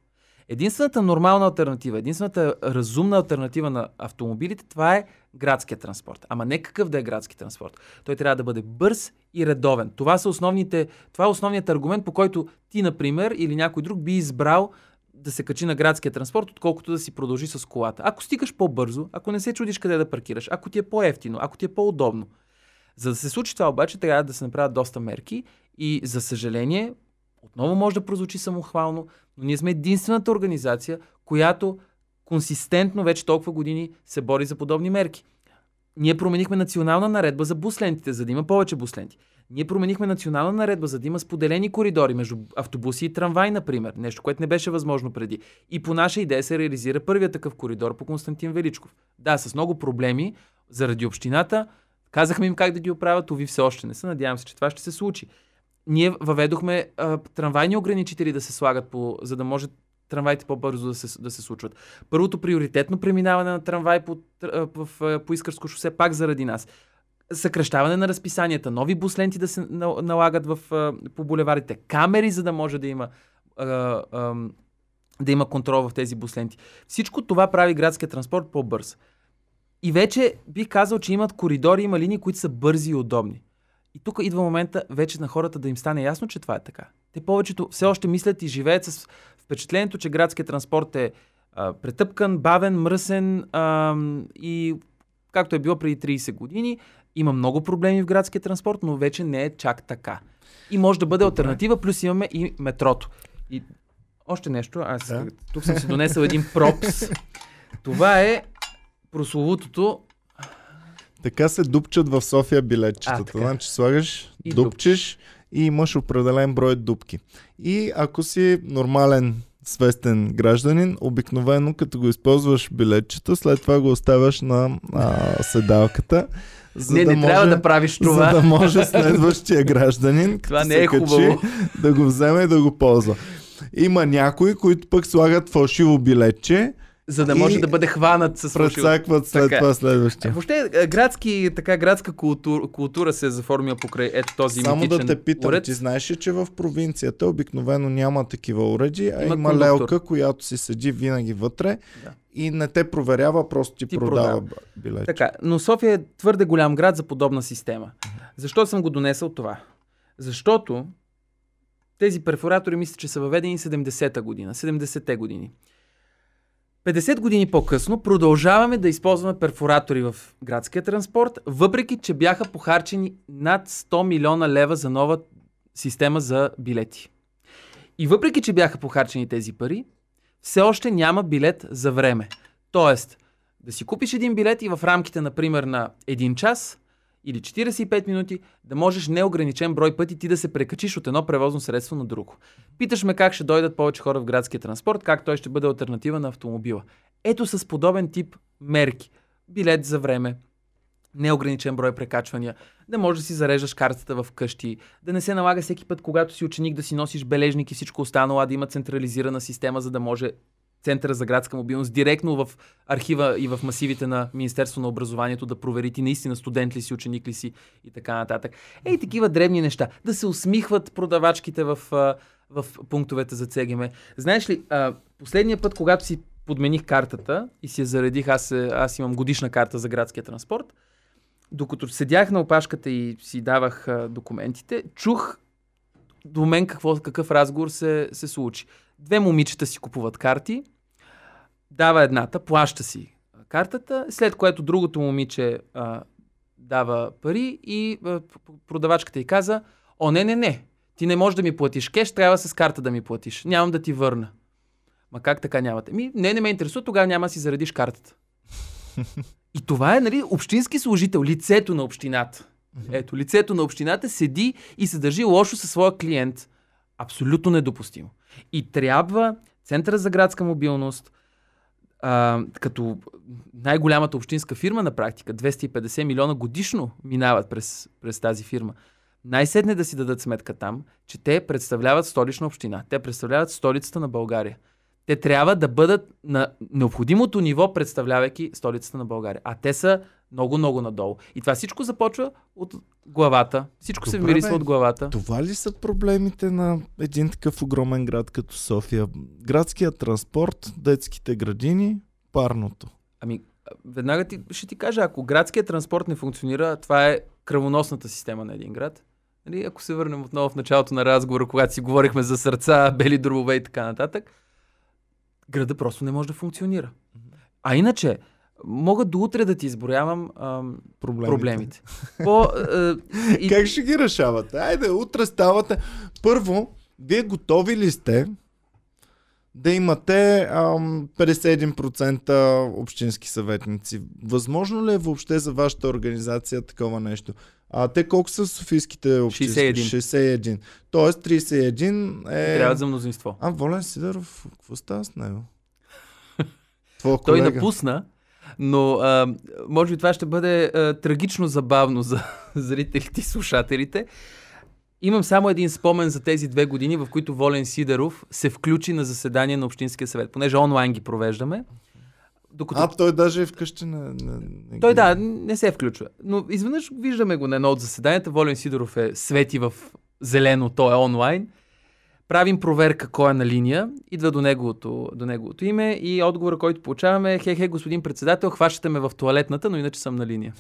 Единствената нормална альтернатива, единствената разумна альтернатива на автомобилите, това е градския транспорт. Ама не какъв да е градски транспорт. Той трябва да бъде бърз и редовен. Това, са основните, това е основният аргумент, по който ти, например, или някой друг би избрал да се качи на градския транспорт, отколкото да си продължи с колата. Ако стигаш по-бързо, ако не се чудиш къде да паркираш, ако ти е по-ефтино, ако ти е по-удобно. За да се случи това обаче, трябва да се направят доста мерки и за съжаление, отново може да прозвучи самохвално, но ние сме единствената организация, която консистентно вече толкова години се бори за подобни мерки. Ние променихме национална наредба за буслентите, за да има повече busленти. Ние променихме национална наредба, за да има споделени коридори между автобуси и трамвай, например. Нещо, което не беше възможно преди. И по наша идея се реализира първият такъв коридор по Константин Величков. Да, с много проблеми заради общината. Казахме им как да ги оправят, ови все още не са. Надявам се, че това ще се случи. Ние въведохме а, трамвайни ограничители да се слагат, по, за да може трамваите по-бързо да се, да се случват. Първото приоритетно преминаване на трамвай по, в, а, по Искърско шосе пак заради нас. Съкръщаване на разписанията, нови бусленти да се на- налагат в, по булеварите, камери, за да може да има а, да има контрол в тези бусленти. Всичко това прави градския транспорт по-бърз. И вече бих казал, че имат коридори, има линии, които са бързи и удобни. И тук идва момента вече на хората да им стане ясно, че това е така. Те повечето все още мислят и живеят с впечатлението, че градският транспорт е а, претъпкан, бавен, мръсен а, и както е било преди 30 години, има много проблеми в градския транспорт, но вече не е чак така. И може да бъде альтернатива, плюс имаме и метрото. И още нещо, аз Да. тук съм си донесъл един пропс. (laughs) Това е прословутото Така се дупчат в София билетчетата. Значи слагаш, И дупчиш и имаш определен брой дупки. И ако си нормален свестен гражданин, обикновено като го използваш билетчето, след това го оставяш на а, седалката. За не, да не може, трябва да правиш това. За да може следващия гражданин, (laughs) Това не е качи, хубаво. да го вземе и да го ползва. Има някои, които пък слагат фалшиво билетче, За да може И да бъде хванат с прецакват след Така е. това следващия. Въобще, е, градски, така, градска култура, култура се е заформила покрай ето този Само да те питам, уред. ти знаеш ли, че в провинцията обикновено няма такива уреди, а Има има, лелка, която си седи винаги вътре Да. и не те проверява, просто ти, Ти продава, продава. билет. Така, но София е твърде голям град за подобна система. Защо съм го донесъл това? Защото тези перфоратори мисля, че са въведени 70-та година, 70-те години. 50 години по-късно продължаваме да използваме перфоратори в градския транспорт, въпреки че бяха похарчени над 100 милиона лева за нова система за билети. И въпреки, че бяха похарчени тези пари, все още няма билет за време. Тоест, да си купиш един билет и в рамките, например, на един час или 45 минути, да можеш неограничен брой пъти ти да се прекачиш от едно превозно средство на друго. Питаш ме как ще дойдат повече хора в градския транспорт, как той ще бъде альтернатива на автомобила. Ето с подобен тип мерки. Билет за време, неограничен брой прекачвания, да можеш да си зареждаш картата в къщи, да не се налага всеки път, когато си ученик, да си носиш бележник и всичко останало, а да има централизирана система, за да може Центъра за градска мобилност, директно в архива и в масивите на Министерство на образованието да провери ти наистина студент ли си, ученик ли си и така нататък. Ей, такива древни неща. Да се усмихват продавачките в, в пунктовете за ЦГМ. Знаеш ли, последния път, когато си подмених картата и си я заредих, аз, аз имам годишна карта за градския транспорт, докато седях на опашката и си давах документите, чух до мен какво, какъв разговор се, се случи. Две момичета си купуват карти, дава едната, плаща си картата, след което другото момиче а, дава пари и а, продавачката й каза, о, не, не, не, ти не можеш да ми платиш кеш, трябва с карта да ми платиш. Нямам да ти върна. Ма как така нямате? Ми, не, не ме интересува, тогава няма да си заредиш картата. (laughs) И това е, нали, общински служител, лицето на общината. Ето, лицето на общината седи и се държи лошо със своя клиент. Абсолютно недопустимо. И трябва Центъра за градска мобилност, а, като най-голямата общинска фирма на практика, 250 милиона годишно минават през, през тази фирма, най-сетне да си дадат сметка там, че те представляват столична община. Те представляват столицата на България те трябва да бъдат на необходимото ниво, представлявайки столицата на България. А те са много-много надолу. И това всичко започва от главата. Всичко Добре, се вмирисва от главата. Това ли са проблемите на един такъв огромен град като София? Градският транспорт, детските градини, парното. Ами, веднага ти, ще ти кажа, ако градският транспорт не функционира, това е кръвоносната система на един град. Нали, ако се върнем отново в началото на разговора, когато си говорихме за сърца, бели дробове и така нататък, града просто не може да функционира. А иначе, мога до утре да ти изброявам ам, проблемите. проблемите. (laughs) По, а, и... Как ще ги решавате? Айде, утре ставате. Първо, вие готови ли сте да имате ам, 51% общински съветници? Възможно ли е въобще за вашата организация такова нещо? А те колко са софийските общински? 61. 61. Тоест 31 е... Трябва за мнозинство. А, Волен Сидоров, какво става с него? (laughs) Той напусна, но а, може би това ще бъде а, трагично забавно за (laughs) зрителите и слушателите. Имам само един спомен за тези две години, в които Волен Сидоров се включи на заседание на Общинския съвет, понеже онлайн ги провеждаме. Докато... А, той даже е вкъщи на... на, на... Той да, не се включва. Но изведнъж виждаме го на едно от заседанията. Волен Сидоров е свети в зелено, той е онлайн. Правим проверка кой е на линия, идва до неговото, до неговото име и отговора, който получаваме е хе, хе, господин председател, хващате ме в туалетната, но иначе съм на линия.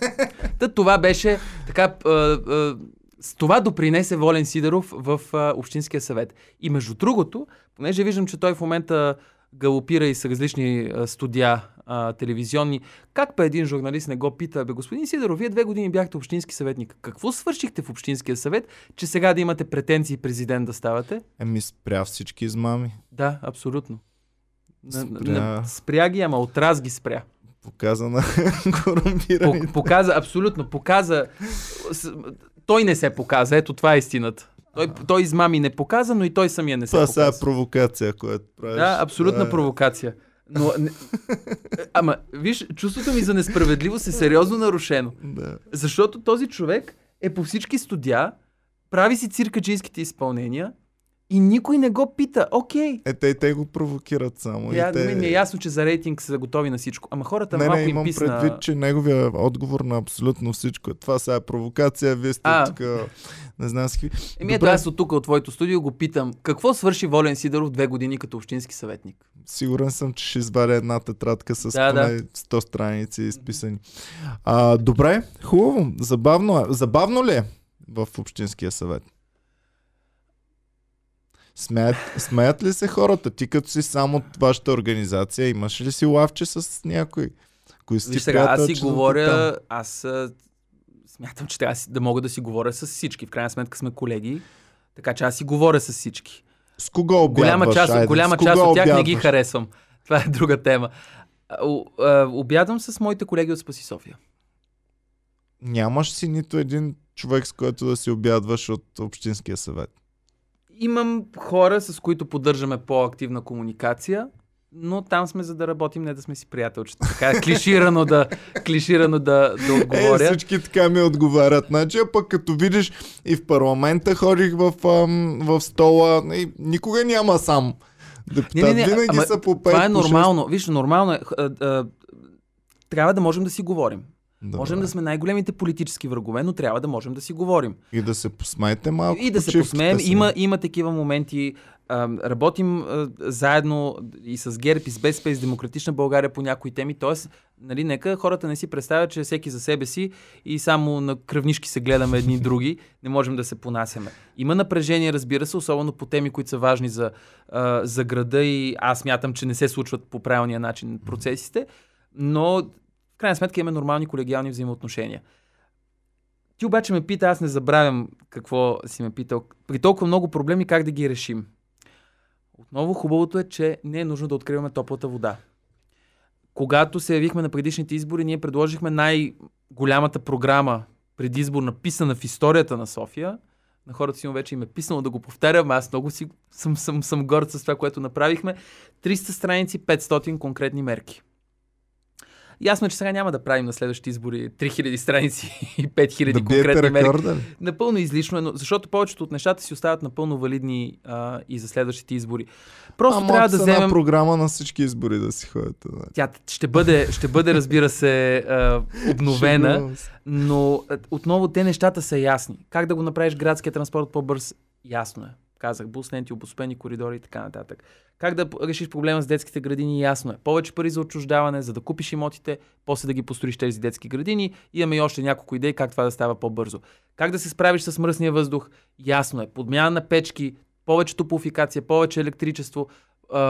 (laughs) Та това беше така... А, а, с това допринесе Волен Сидоров в а, Общинския съвет. И между другото, понеже виждам, че той в момента галопира и с различни а, студия а, телевизионни. Как па един журналист не го пита, бе господин Сидоров, вие две години бяхте общински съветник. Какво свършихте в Общинския съвет, че сега да имате претенции президент да ставате? Еми спря всички измами. Да, абсолютно. Спря... спря ги, ама отраз ги спря. Показа на (laughs) корумпираните. Показа, абсолютно. Показа. Той не се показа. Ето това е истината. Той, той измами не показа, но и той самия не се Това показа. Това е провокация, която правиш. Да, абсолютна да. провокация. Но, не... Ама, виж, чувството ми за несправедливост е сериозно нарушено. Да. Защото този човек е по всички студия, прави си циркаджийските изпълнения и никой не го пита. Окей. Е, те, те го провокират само. Я, те... Ми е ясно, че за рейтинг са готови на всичко. Ама хората не, малко не, имам им писна... предвид, че неговия отговор на абсолютно всичко. Това сега е провокация, вие сте а. тук... Не знам с какви... Еми ето аз от тук, от твоето студио, го питам. Какво свърши Волен Сидоров две години като общински съветник? Сигурен съм, че ще извадя една тетрадка с да, поне да. 100 страници изписани. А, добре, хубаво. Забавно, е. Забавно ли е в Общинския съвет? Смеят, смеят ли се хората? Ти като си само от вашата организация, имаш ли си лавче с някой? Кои си сега, аз си говоря, аз смятам, че трябва да мога да си говоря с всички. В крайна сметка сме колеги, така че аз си говоря с всички. С кого обядваш? Голяма част, Айде, голяма част от тях обядваш? не ги харесвам. (laughs) Това е друга тема. Обядвам с моите колеги от Спаси София. Нямаш си нито един човек, с който да си обядваш от Общинския съвет? Имам хора, с които поддържаме по-активна комуникация, но там сме за да работим, не да сме си приятелчета. Така е клиширано да, клиширано да, да отговоря. Е, всички така ми отговарят. Значи, пък като видиш и в парламента ходих в, в стола, и никога няма сам Депутат Не, не, не, винаги ама са по 5 Това е нормално. Виж, нормално е. А, а, трябва да можем да си говорим. Добре. Можем да сме най-големите политически врагове, но трябва да можем да си говорим. И да се посмеете малко. И да се посмеем. си. Има, има такива моменти. А, работим а, заедно и с ГЕРБ, и с БСП, и с Демократична България по някои теми. Тоест, нали, нека хората не си представят, че всеки за себе си и само на кръвнишки се гледаме едни (laughs) други. Не можем да се понасяме. Има напрежение, разбира се, особено по теми, които са важни за, а, за града и аз мятам, че не се случват по правилния начин процесите, но в крайна сметка имаме нормални колегиални взаимоотношения. Ти обаче ме пита, аз не забравям какво си ме питал. При толкова много проблеми как да ги решим? Отново хубавото е, че не е нужно да откриваме топлата вода. Когато се явихме на предишните избори, ние предложихме най-голямата програма предизборна, писана в историята на София. На хората си вече им е писано да го повтарям, аз много си съм, съм, съм горд с това, което направихме. 300 страници, 500 конкретни мерки. Ясно че сега няма да правим на следващите избори 3000 страници и 5000 да конкретни мерки. ли? Напълно излишно е, но, защото повечето от нещата си остават напълно валидни а, и за следващите избори. Просто Ама трябва да с една вземем... програма на всички избори да си ходят. значи. Тя ще бъде, ще бъде разбира се, а, обновена, но а, отново те нещата са ясни. Как да го направиш градския транспорт по-бърз? Ясно е. Казах, бус ленти, обособени коридори и така нататък. Как да решиш проблема с детските градини? Ясно е. Повече пари за отчуждаване, за да купиш имотите, после да ги построиш тези детски градини. Имаме и още няколко идеи как това да става по-бързо. Как да се справиш с мръсния въздух? Ясно е. Подмяна на печки, повече топлофикация, повече електричество,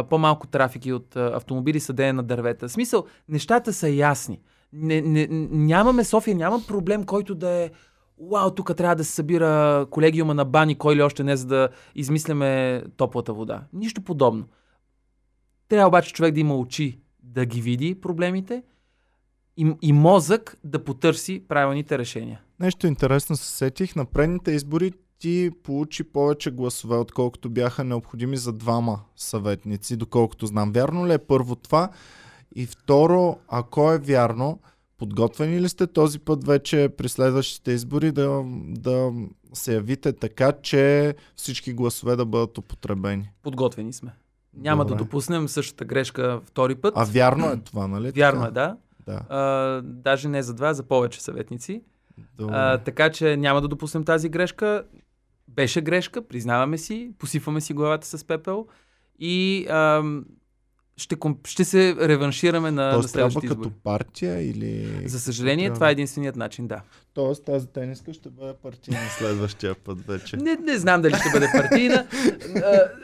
по-малко трафики от автомобили, съдене на дървета. В смисъл, нещата са ясни. Не, не, нямаме София, няма проблем, който да е Уау, тук трябва да се събира колегиума на бани, кой ли още не, за да измисляме топлата вода. Нищо подобно. Трябва обаче човек да има очи да ги види проблемите и, и мозък да потърси правилните решения. Нещо интересно се сетих. На предните избори ти получи повече гласове, отколкото бяха необходими за двама съветници, доколкото знам. Вярно ли е първо това? И второ, ако е вярно, подготвени ли сте този път вече при следващите избори да, да се явите така, че всички гласове да бъдат употребени? Подготвени сме. Няма Добре. да допуснем същата грешка втори път. А вярно е това, нали? Вярно така? е, да. Да. А, даже не за два, за повече съветници. Добре. А, така че няма да допуснем тази грешка. Беше грешка, признаваме си, посипваме си главата с пепел и ам, ще, комп- ще се реваншираме на, на Тоест трябва следващите като избори. партия или... За съжаление, Трябва- това е единственият начин, да. Тоест тази тениска ще бъде партийна (laughs) следващия път вече. Не, не знам дали ще бъде партийна,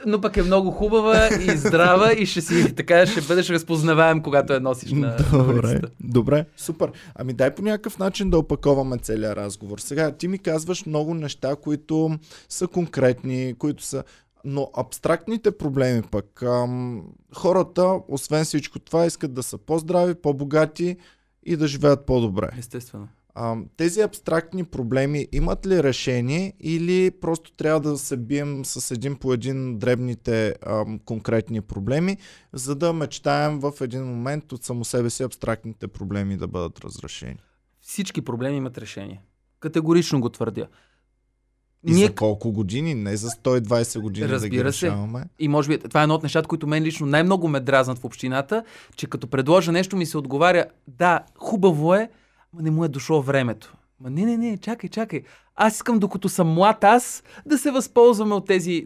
но пък е много хубава и здрава и ще си така ще бъдеш разпознаваем, когато я носиш на, на Добре, улицата. добре, супер. Ами дай по някакъв начин да опаковаме целият разговор. Сега ти ми казваш много неща, които са конкретни, които са... Но абстрактните проблеми пък, ам, хората, освен всичко това, искат да са по-здрави, по-богати и да живеят по-добре. Естествено. Ам, тези абстрактни проблеми имат ли решение или просто трябва да се бием с един по един дребните ам, конкретни проблеми, за да мечтаем в един момент от само себе си абстрактните проблеми да бъдат разрешени? Всички проблеми имат решение. Категорично го твърдя. И Ние за колко години? Не за 120 години да ги Разбира се. решаваме. И може би това е едно от нещата, които мен лично най-много ме дразнат в общината, че като предложа нещо ми се отговаря, да, хубаво е, но не му е дошло времето. Ма не, не, не, чакай, чакай. Аз искам, докато съм млад аз, да се възползваме от тези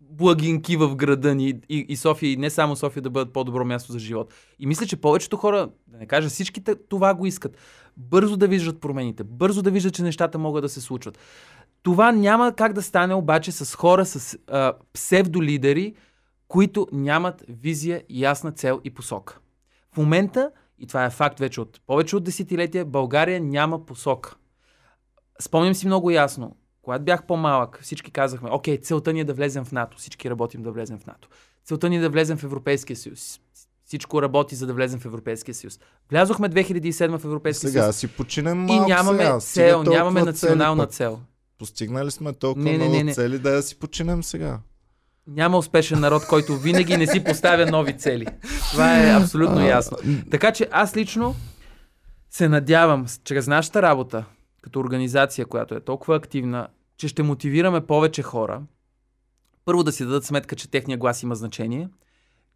благинки в града ни и, и София, и не само София да бъдат по-добро място за живот. И мисля, че повечето хора, да не кажа всичките, това го искат. Бързо да виждат промените, бързо да виждат, че нещата могат да се случват. Това няма как да стане обаче с хора, с а, псевдолидери, които нямат визия, ясна цел и посока. В момента, и това е факт вече от повече от десетилетия, България няма посока. Спомням си много ясно, когато бях по-малък, всички казахме, окей, целта ни е да влезем в НАТО, всички работим да влезем в НАТО. Целта ни е да влезем в Европейския съюз. Всичко работи за да влезем в Европейския съюз. Влязохме 2007 в Европейския Сега съюз си починем и малко нямаме сега. Цел, толкова нямаме национална цел. Постигнали сме толкова Не, не, много не, не. цели, да я си починем сега. Няма успешен народ, който винаги не си поставя нови цели. Това е абсолютно А, ясно. Така че аз лично се надявам, чрез нашата работа, като организация, която е толкова активна, че ще мотивираме повече хора, първо да си дадат сметка, че техния глас има значение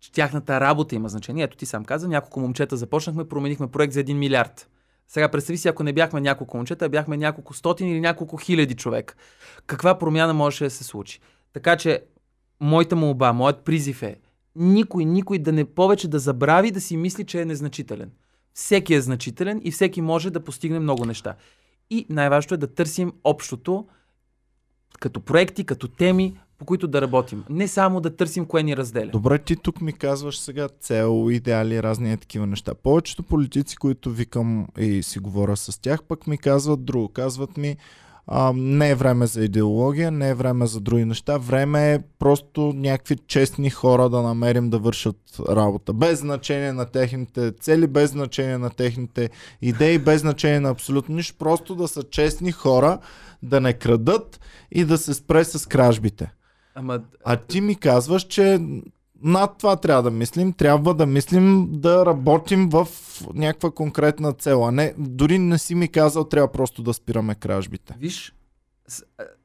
че тяхната работа има значение. Ето ти сам каза, няколко момчета започнахме, променихме проект за 1 милиард. Сега представи си, ако не бяхме няколко момчета, бяхме няколко стотин или няколко хиляди човек. Каква промяна можеше да се случи? Така че, моята молба, моят призив е, никой, никой да не повече да забрави да си мисли, че е незначителен. Всеки е значителен и всеки може да постигне много неща. И най-важното е да търсим общото, като проекти, като теми, по които да работим. Не само да търсим кое ни разделя. Добре, ти тук ми казваш сега цел, идеали, разни е такива неща. Повечето политици, които викам и си говоря с тях, пък ми казват друго. Казват ми, а, не е време за идеология, не е време за други неща. Време е просто някакви честни хора да намерим да вършат работа. Без значение на техните цели, без значение на техните идеи, без значение на абсолютно нищо. Просто да са честни хора, да не крадат и да се спре с кражбите. Ама, А ти ми казваш, че над това трябва да мислим. Трябва да мислим да работим в някаква конкретна цел. А не, дори не си ми казал, трябва просто да спираме кражбите. виж,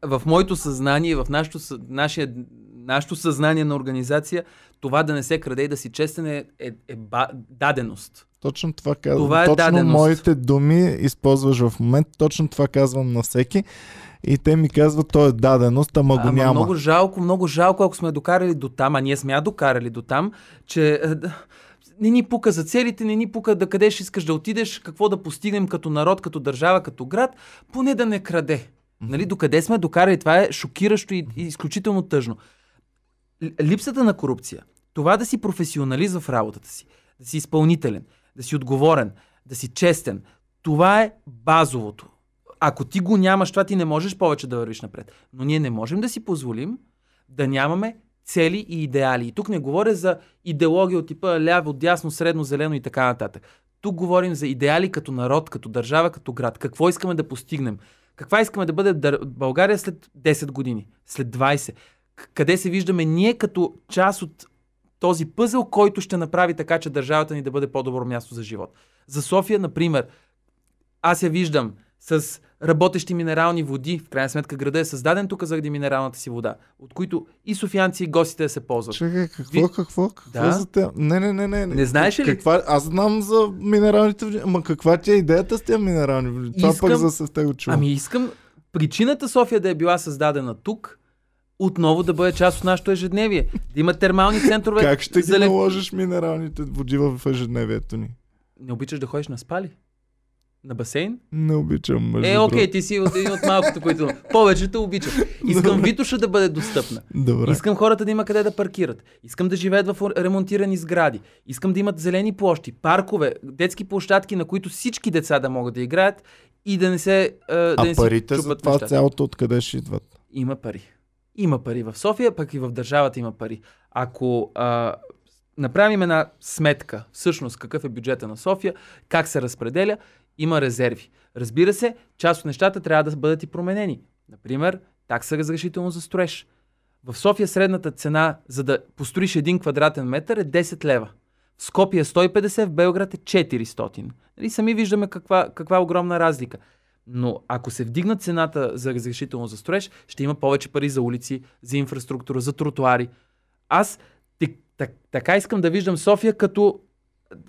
в моето съзнание, в нашето, съ- нашия, нашето съзнание на организация, това да не се краде и да си честен е, е, е ба, даденост. Точно това казвам. Това е точно даденост. моите думи използваш в момента. Точно това казвам на всеки. И те ми казват, то е даденост, ама го Ама няма. много жалко, много жалко, ако сме докарали до там, а ние сме я докарали до там, че е, не ни пука за целите, не ни пука да къде ще искаш да отидеш, какво да постигнем като народ, като държава, като град, поне да не краде. Нали, докъде сме докарали, това е шокиращо и, и изключително тъжно. Липсата на корупция, това да си професионалист в работата си, да си изпълнителен, да си отговорен, да си честен, това е базовото. Ако ти го нямаш, това ти не можеш повече да вървиш напред. Но ние не можем да си позволим да нямаме цели и идеали. И тук не говоря за идеология от типа ляво, дясно, средно, зелено и така нататък. Тук говорим за идеали като народ, като държава, като град. Какво искаме да постигнем? Каква искаме да бъде България след 10 години, след 20? К- Къде се виждаме ние като част от този пъзел, който ще направи така, че държавата ни да бъде по-добро място за живот. За София, например, аз я виждам с работещи минерални води. В крайна сметка града е създаден тук заради минералната си вода, от които и софиянци и гостите се ползват. Чакай, какво, Ви- какво, какво Да. за те? Не, не, не, не. Не знаеш ли? Каква... Аз знам за минералните води. Ама каква ти е идеята с тези минерални води? Това Искам- пък за съвте го чувам. Ами искам причината София да е била създадена тук, отново да бъде част от нашето ежедневие. Да има термални центрове. Как ще ги за лек- наложиш минералните води в ежедневието ни? Не обичаш да ходиш на спали? На басейн? Не обичам мъже. Е, окей, ти си от един от малкото, които повечето обичат. Искам Витоша да бъде достъпна. Добре. Искам хората да има къде да паркират. Искам да живеят в ремонтирани сгради. Искам да имат зелени площи, паркове, детски площадки, на които всички деца да могат да играят и да не се а, да А не си парите за чупат това нещата. цялото откъде ще идват? Има пари. Има пари в София, пък и в държавата има пари. Ако а, направим една сметка, всъщност какъв е бюджета на София, как се разпределя, има резерви. Разбира се, част от нещата трябва да бъдат и променени. Например, такса разрешително за строеж. В София средната цена за да построиш един квадратен метър е 10 лева. В Скопия 150, в Белград е 400. Нали, сами виждаме каква, каква огромна разлика. Но ако се вдигна цената за разрешително за строеж, ще има повече пари за улици, за инфраструктура, за тротуари. Аз так, така искам да виждам София като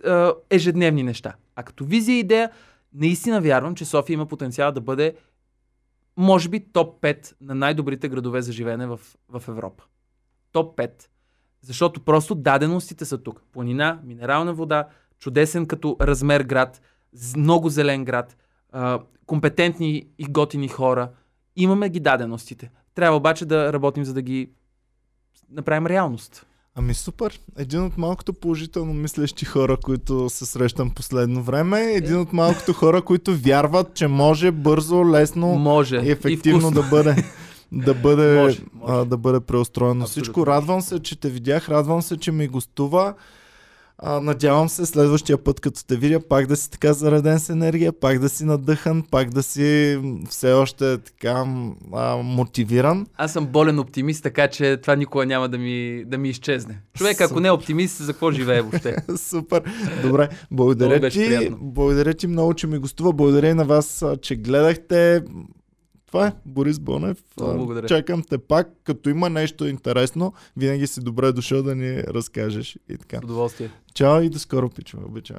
е, ежедневни неща. А като визия и идея, наистина вярвам, че София има потенциал да бъде, може би, топ 5 на най-добрите градове за живеене в, в Европа. Топ 5. Защото просто даденостите са тук. Планина, минерална вода, чудесен като размер град, много зелен град, компетентни и готини хора. Имаме ги даденостите. Трябва обаче да работим, за да ги направим реалност. Ами супер. Един от малкото положително мислещи хора, които се срещам последно време. Един от малкото хора, които вярват, че може бързо, лесно Може. и ефективно вкусно. да бъде да бъде, Може, може. А, да бъде преустроено Абсолютно. всичко. Радвам се, че те видях, радвам се, че ми гостува. А, надявам се следващия път, като те видя, пак да си така зареден с енергия, пак да си надъхан, пак да си все още така а, мотивиран. Аз съм болен оптимист, така че това никога няма да ми, да ми изчезне. Човек, ако не е оптимист, за какво живее въобще? (laughs) Супер. Добре, благодаря ти. приятно. Благодаря ти много, че ми гостува. Благодаря и на вас, че гледахте. Това е Борис Бонев. Благодаря. Чакам те пак. Като има нещо интересно, винаги си добре дошъл да ни разкажеш и така. Удоволствие. Чао и до скоро, пичове. Обичай.